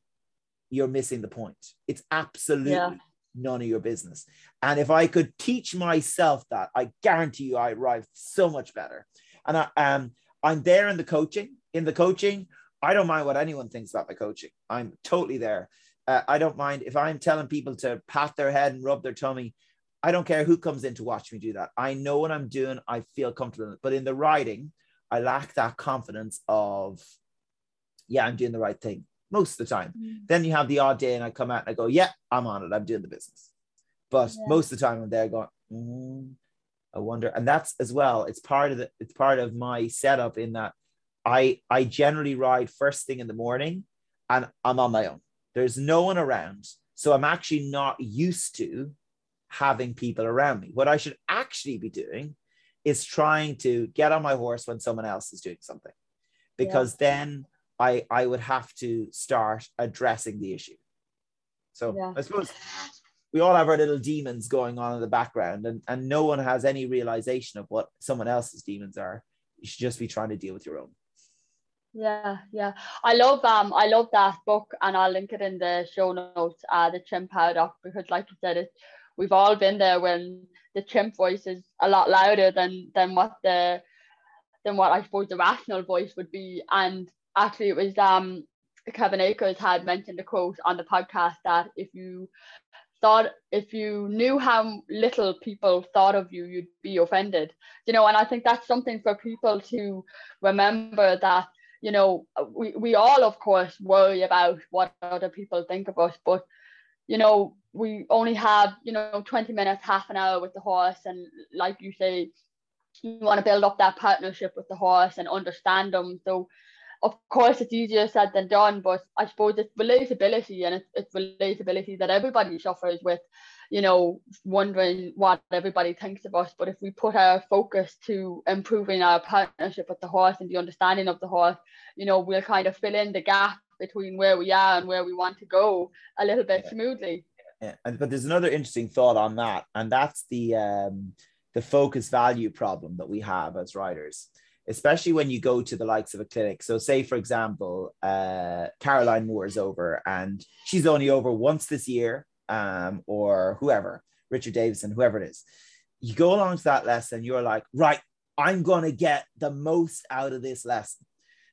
you're missing the point. It's absolutely yeah. none of your business. And if I could teach myself that, I guarantee you I arrive so much better. And I, um, I'm there in the coaching. In the coaching, I don't mind what anyone thinks about my coaching. I'm totally there. Uh, I don't mind if I'm telling people to pat their head and rub their tummy. I don't care who comes in to watch me do that. I know what I'm doing. I feel comfortable. But in the riding, I lack that confidence of yeah, I'm doing the right thing most of the time. Mm. Then you have the odd day and I come out and I go, yeah, I'm on it. I'm doing the business. But yeah. most of the time I'm there going, mm, I wonder. And that's as well, it's part of the, it's part of my setup in that I, I generally ride first thing in the morning and I'm on my own. There's no one around. So I'm actually not used to having people around me. What I should actually be doing is trying to get on my horse when someone else is doing something because yeah. then I I would have to start addressing the issue. So yeah. I suppose we all have our little demons going on in the background, and, and no one has any realization of what someone else's demons are. You should just be trying to deal with your own. Yeah, yeah. I love um I love that book and I'll link it in the show notes, uh the chimp paradox, because like you said, it we've all been there when the chimp voice is a lot louder than than what the than what I suppose the rational voice would be. And actually it was um Kevin Akers had mentioned a quote on the podcast that if you thought if you knew how little people thought of you, you'd be offended. You know, and I think that's something for people to remember that, you know, we, we all of course worry about what other people think of us, but you know, we only have, you know, 20 minutes, half an hour with the horse. And like you say, you want to build up that partnership with the horse and understand them. So of course it's easier said than done but i suppose it's relatability and it's, it's relatability that everybody suffers with you know wondering what everybody thinks of us but if we put our focus to improving our partnership with the horse and the understanding of the horse you know we'll kind of fill in the gap between where we are and where we want to go a little bit yeah. smoothly. But there's another interesting thought on that, and that's the um, the focus value problem that we have as riders, especially when you go to the likes of a clinic. So, say for example, uh, Caroline Moore is over, and she's only over once this year, um, or whoever, Richard Davison, whoever it is. You go along to that lesson, you're like, right, I'm going to get the most out of this lesson.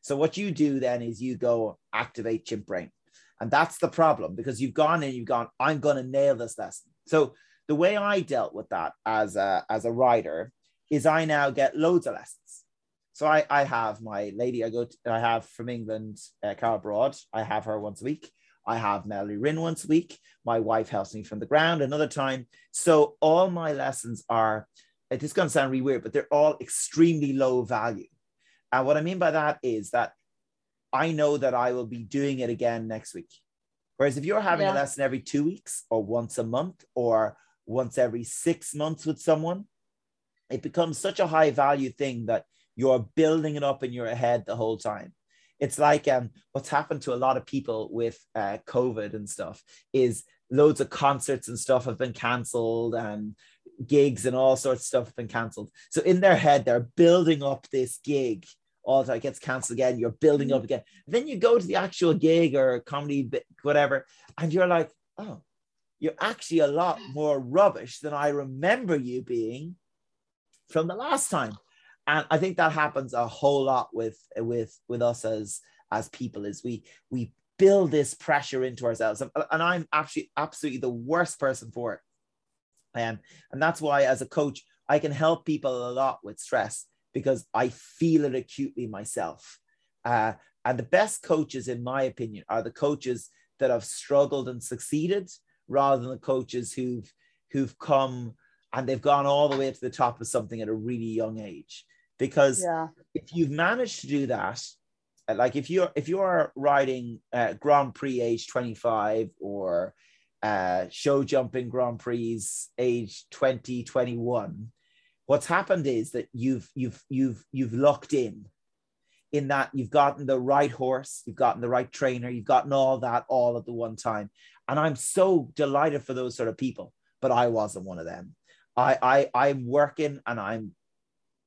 So what you do then is you go activate chimp brain. And that's the problem because you've gone and you've gone, I'm going to nail this lesson. So the way I dealt with that as a, as a rider is I now get loads of lessons. So I, I have my lady I go to, I have from England, uh, Carol Broad. I have her once a week. I have Melody Rin once a week. My wife helps me from the ground another time. So all my lessons are it is going to sound really weird, but they're all extremely low value. And what I mean by that is that I know that I will be doing it again next week. Whereas if you're having yeah. a lesson every two weeks or once a month or once every six months with someone, it becomes such a high value thing that you're building it up in your head the whole time. It's like um, what's happened to a lot of people with uh, COVID and stuff is loads of concerts and stuff have been cancelled and gigs and all sorts of stuff have been cancelled. So in their head, they're building up this gig. All the time it gets cancelled again. You're building up again. Then you go to the actual gig or comedy, whatever, and you're like, oh, you're actually a lot more rubbish than I remember you being from the last time. And I think that happens a whole lot with with with us as as people is we we build this pressure into ourselves. And, and I'm actually absolutely the worst person for it um, and that's why, as a coach, I can help people a lot with stress because I feel it acutely myself. Uh, and the best coaches, in my opinion, are the coaches that have struggled and succeeded rather than the coaches who've who've come and they've gone all the way to the top of something at a really young age because yeah. if you've managed to do that like if you're if you're riding uh, grand prix age 25 or uh, show jumping Grand Prix age 20, 21, what's happened is that you've you've you've you've locked in in that you've gotten the right horse, you've gotten the right trainer, you've gotten all that all at the one time. And I'm so delighted for those sort of people, but I wasn't one of them. I I I'm working and I'm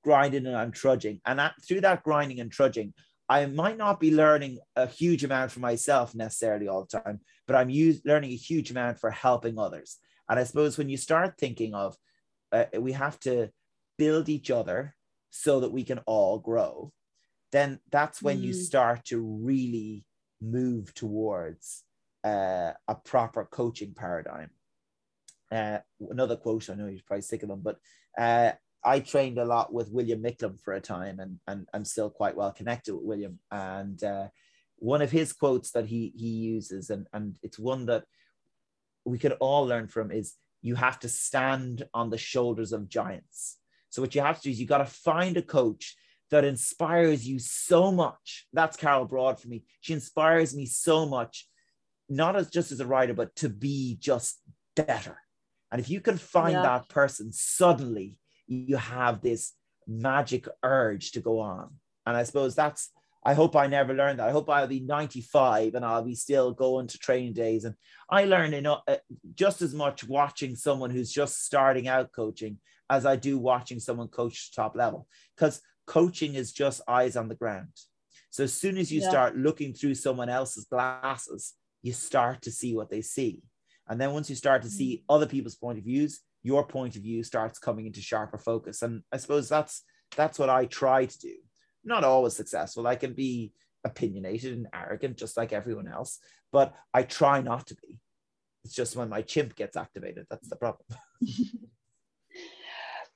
grinding and I'm trudging. And that, through that grinding and trudging, I might not be learning a huge amount for myself necessarily all the time, but I'm use, learning a huge amount for helping others. And I suppose when you start thinking of, uh, we have to build each other so that we can all grow, then that's when mm. you start to really move towards uh, a proper coaching paradigm. Uh, another quote, I know you're probably sick of them, but uh, I trained a lot with William Micklem for a time, and and I'm still quite well connected with William. And uh, one of his quotes that he he uses, and and it's one that we could all learn from, is you have to stand on the shoulders of giants. So what you have to do is you got to find a coach that inspires you so much. That's Carol Broad for me. She inspires me so much, not as just as a rider, but to be just better. And if you can find yeah. that person suddenly, you have this magic urge to go on. And I suppose that's, I hope I never learned that. I hope I'll be 95 and I'll be still going to training days. And I learn enough, uh, just as much watching someone who's just starting out coaching as I do watching someone coach top level. Because coaching is just eyes on the ground. So as soon as you yeah. start looking through someone else's glasses, you start to see what they see. And then once you start to see mm. other people's point of views, your point of view starts coming into sharper focus. And I suppose that's that's what I try to do. Not always successful. I can be opinionated and arrogant just like everyone else, but I try not to be. It's just when my chimp gets activated, that's the problem.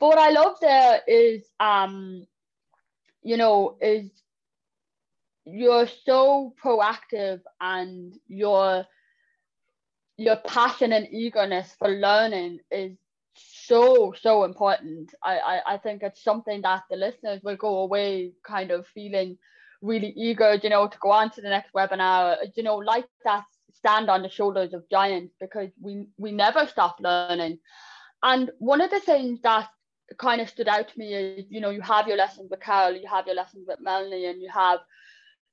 but what I love there is um you know is you're so proactive and your your passion and eagerness for learning is so so important. I, I i think it's something that the listeners will go away kind of feeling really eager you know to go on to the next webinar you know like that stand on the shoulders of giants because we we never stop learning. And one of the things that kind of stood out to me is you know you have your lessons with carol you have your lessons with melanie and you have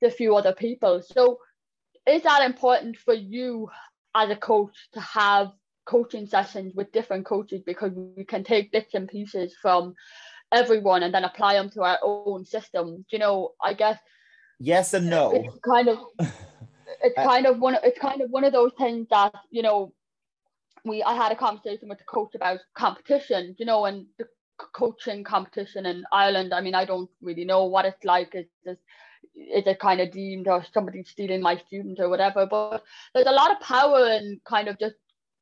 the few other people so is that important for you as a coach to have coaching sessions with different coaches because we can take bits and pieces from everyone and then apply them to our own system. You know, I guess yes and no. It's kind of it's kind of one it's kind of one of those things that, you know, we I had a conversation with the coach about competition, you know, and the coaching competition in Ireland. I mean, I don't really know what it's like. Is this is it kind of deemed or somebody stealing my student or whatever? But there's a lot of power in kind of just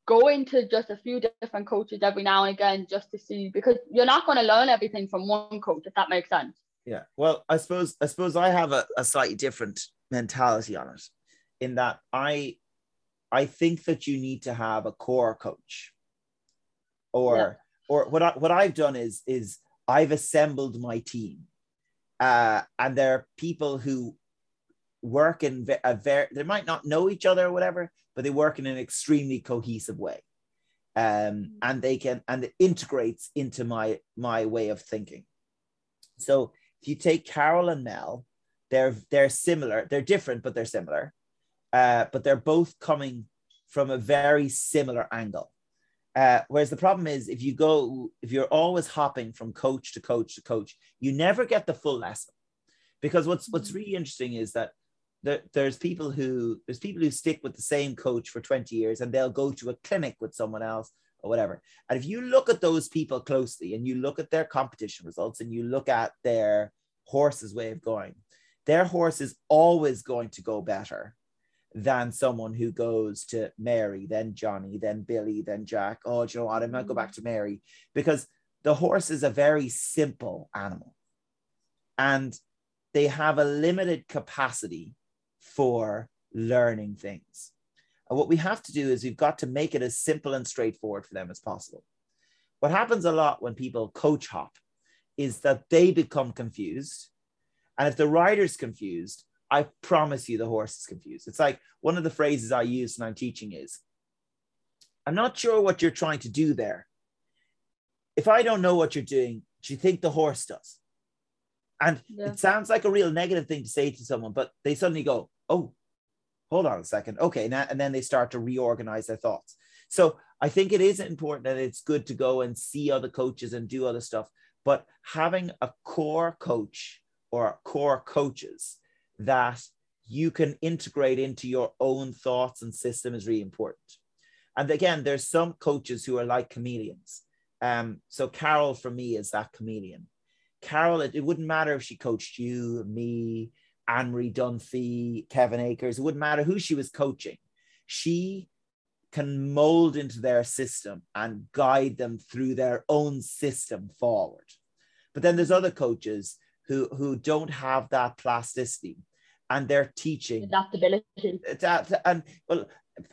going to just a few different coaches every now and again just to see because you're not going to learn everything from one coach if that makes sense. Yeah. Well, I suppose I suppose I have a, a slightly different mentality on it in that I I think that you need to have a core coach. Or yeah. Or what I what I've done is is I've assembled my team. Uh, and there are people who work in a very they might not know each other or whatever, but they work in an extremely cohesive way. Um, mm. and they can and it integrates into my my way of thinking. So if you take Carol and Mel, they're they're similar, they're different, but they're similar uh, but they're both coming from a very similar angle. Uh, whereas the problem is, if you go, if you're always hopping from coach to coach to coach, you never get the full lesson. Because what's what's mm-hmm. really interesting is that there, there's people who there's people who stick with the same coach for 20 years and they'll go to a clinic with someone else or whatever. And if you look at those people closely and you look at their competition results and you look at their horse's way of going, their horse is always going to go better than someone who goes to Mary, then Johnny, then Billy, then Jack. Oh, do you know what? I might go back mm. to Mary because the horse is a very simple animal and they have a limited capacity for learning things. And what we have to do is we've got to make it as simple and straightforward for them as possible. What happens a lot when people coach hop is that they become confused. And if the rider's confused, I promise you the horse is confused. It's like one of the phrases I use when I'm teaching is, I'm not sure what you're trying to do there. If I don't know what you're doing, do you think the horse does? And yeah. it sounds like a real negative thing to say to someone, but they suddenly go, oh, hold on a second. Okay. Now, and then they start to reorganize their thoughts. So I think it is important and it's good to go and see other coaches and do other stuff. But having a core coach or core coaches that you can integrate into your own thoughts and system is really important. And again, there's some coaches who are like chameleons. Um, so Carol for me is that chameleon. Carol, it, it wouldn't matter if she coached you, me, Anne-Marie Dunphy, Kevin Akers, it wouldn't matter who she was coaching. She can mold into their system and guide them through their own system forward. But then there's other coaches who, who don't have that plasticity and they're teaching adaptability. Adapt and well,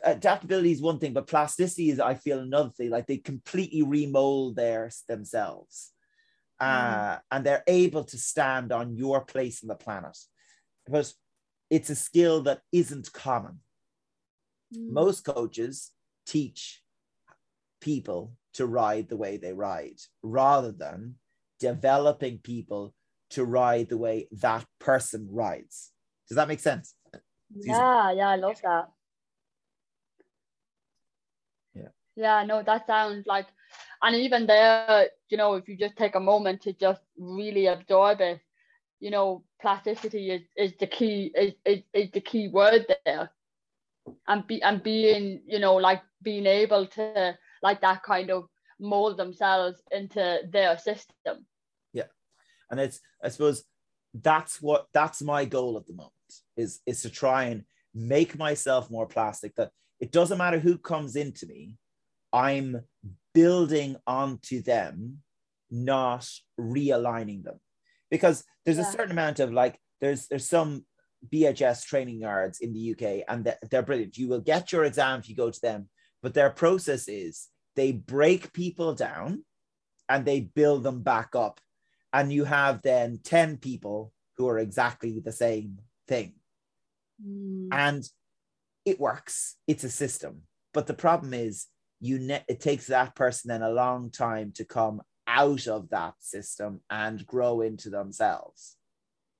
adaptability is one thing, but plasticity is, I feel, another thing. Like they completely remold their themselves, mm. uh, and they're able to stand on your place in the planet, because it's a skill that isn't common. Mm. Most coaches teach people to ride the way they ride, rather than developing people to ride the way that person rides. Does that make sense? Yeah, yeah, I love that. Yeah. Yeah, no, that sounds like, and even there, you know, if you just take a moment to just really absorb it, you know, plasticity is, is the key is, is, is the key word there. And be and being, you know, like being able to like that kind of mold themselves into their system. Yeah. And it's I suppose that's what that's my goal at the moment is is to try and make myself more plastic that it doesn't matter who comes into me i'm building onto them not realigning them because there's yeah. a certain amount of like there's there's some bhs training yards in the uk and they're brilliant you will get your exam if you go to them but their process is they break people down and they build them back up and you have then 10 people who are exactly the same thing. Mm. And it works. It's a system. But the problem is you ne- it takes that person then a long time to come out of that system and grow into themselves.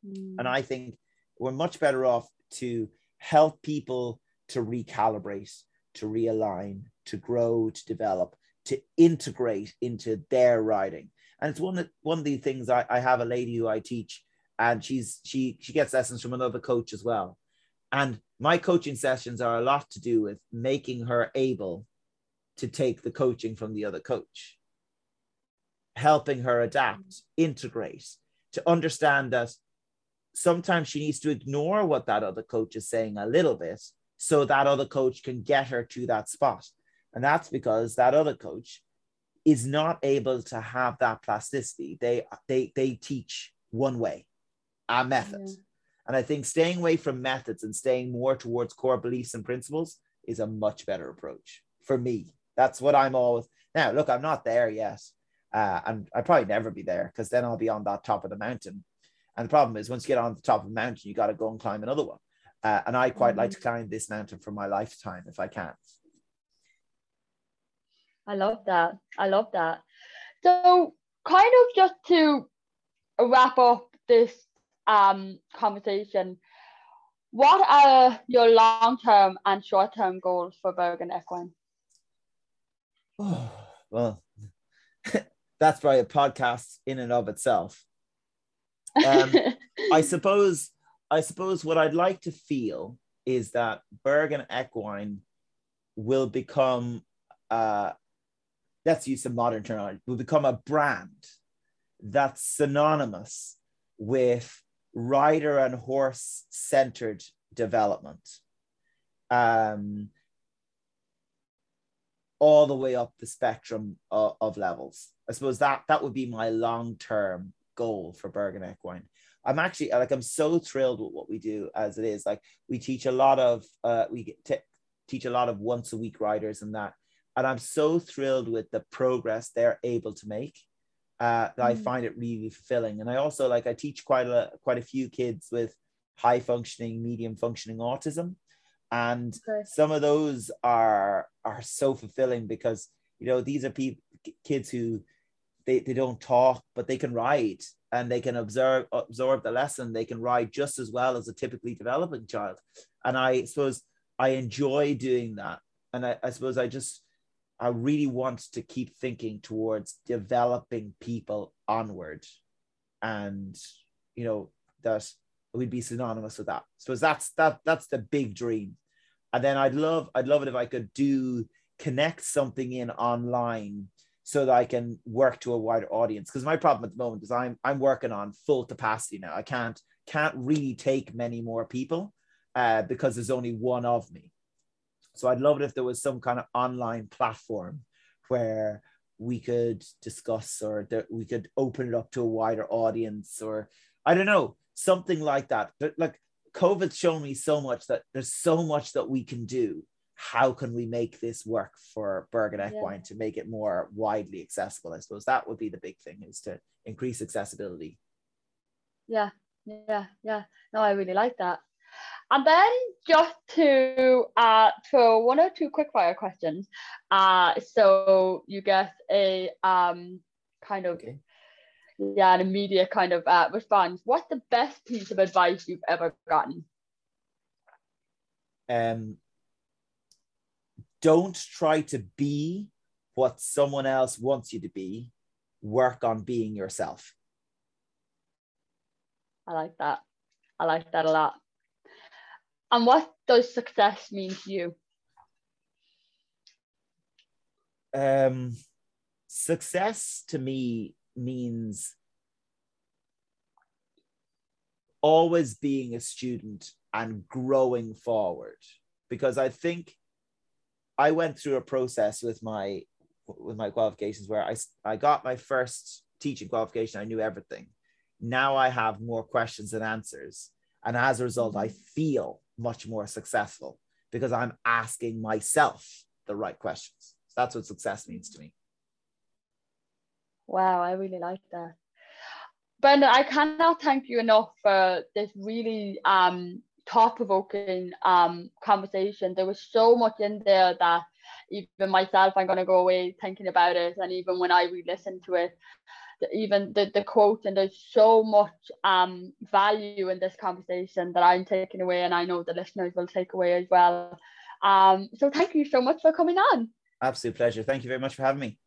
Mm. And I think we're much better off to help people to recalibrate, to realign, to grow, to develop, to integrate into their riding. And it's one of one of the things I, I have a lady who I teach, and she's she she gets lessons from another coach as well. And my coaching sessions are a lot to do with making her able to take the coaching from the other coach, helping her adapt, integrate, to understand that sometimes she needs to ignore what that other coach is saying a little bit so that other coach can get her to that spot. And that's because that other coach is not able to have that plasticity. They they they teach one way, a method. Yeah. And I think staying away from methods and staying more towards core beliefs and principles is a much better approach for me. That's what I'm always now. Look, I'm not there yet. Uh, and I'd probably never be there because then I'll be on that top of the mountain. And the problem is, once you get on the top of the mountain, you got to go and climb another one. Uh, and I quite mm-hmm. like to climb this mountain for my lifetime if I can. I love that. I love that. So, kind of just to wrap up this um, conversation, what are your long term and short term goals for Bergin Equine? Oh, well, that's probably a podcast in and of itself. Um, I suppose, I suppose what I'd like to feel is that Bergin Equine will become, uh, let's use some modern terminology, will become a brand that's synonymous with rider and horse centered development. Um, all the way up the spectrum of, of levels. I suppose that that would be my long term goal for Bergin Equine. I'm actually like I'm so thrilled with what we do as it is. Like we teach a lot of uh, we t- teach a lot of once a week riders and that, and I'm so thrilled with the progress they're able to make. Uh, mm. I find it really fulfilling, and I also like I teach quite a quite a few kids with high functioning, medium functioning autism, and okay. some of those are are so fulfilling because you know these are people kids who they, they don't talk but they can write and they can observe absorb the lesson they can write just as well as a typically developing child and i suppose i enjoy doing that and i, I suppose i just i really want to keep thinking towards developing people onward and you know that we'd be synonymous with that. So that's that that's the big dream. And then I'd love I'd love it if I could do connect something in online so that I can work to a wider audience. Because my problem at the moment is I'm I'm working on full capacity now. I can't can't really take many more people uh, because there's only one of me. So I'd love it if there was some kind of online platform where we could discuss or that we could open it up to a wider audience or I don't know something like that. But like COVID's shown me so much that there's so much that we can do. How can we make this work for Bergin Equine yeah. to make it more widely accessible? I suppose that would be the big thing is to increase accessibility. Yeah, yeah, yeah. No, I really like that. And then just to uh throw one or two quick fire questions. Uh so you get a um kind of okay yeah, an immediate kind of uh, response. What's the best piece of advice you've ever gotten? Um, don't try to be what someone else wants you to be. Work on being yourself. I like that. I like that a lot. And what does success mean to you? Um, success to me means always being a student and growing forward. Because i think i went through a process with my with my qualifications where i i got my first teaching qualification i knew everything. Now i have more questions than answers. And as a result i feel much more successful because i'm asking myself the right questions so that's what success means to me Wow, I really like that. Brendan, I cannot thank you enough for this really um, thought-provoking um, conversation. There was so much in there that even myself, I'm going to go away thinking about it. And even when I re-listen to it, even the, the quote and there's so much um value in this conversation that I'm taking away and I know the listeners will take away as well. Um, so thank you so much for coming on. Absolute pleasure. Thank you very much for having me.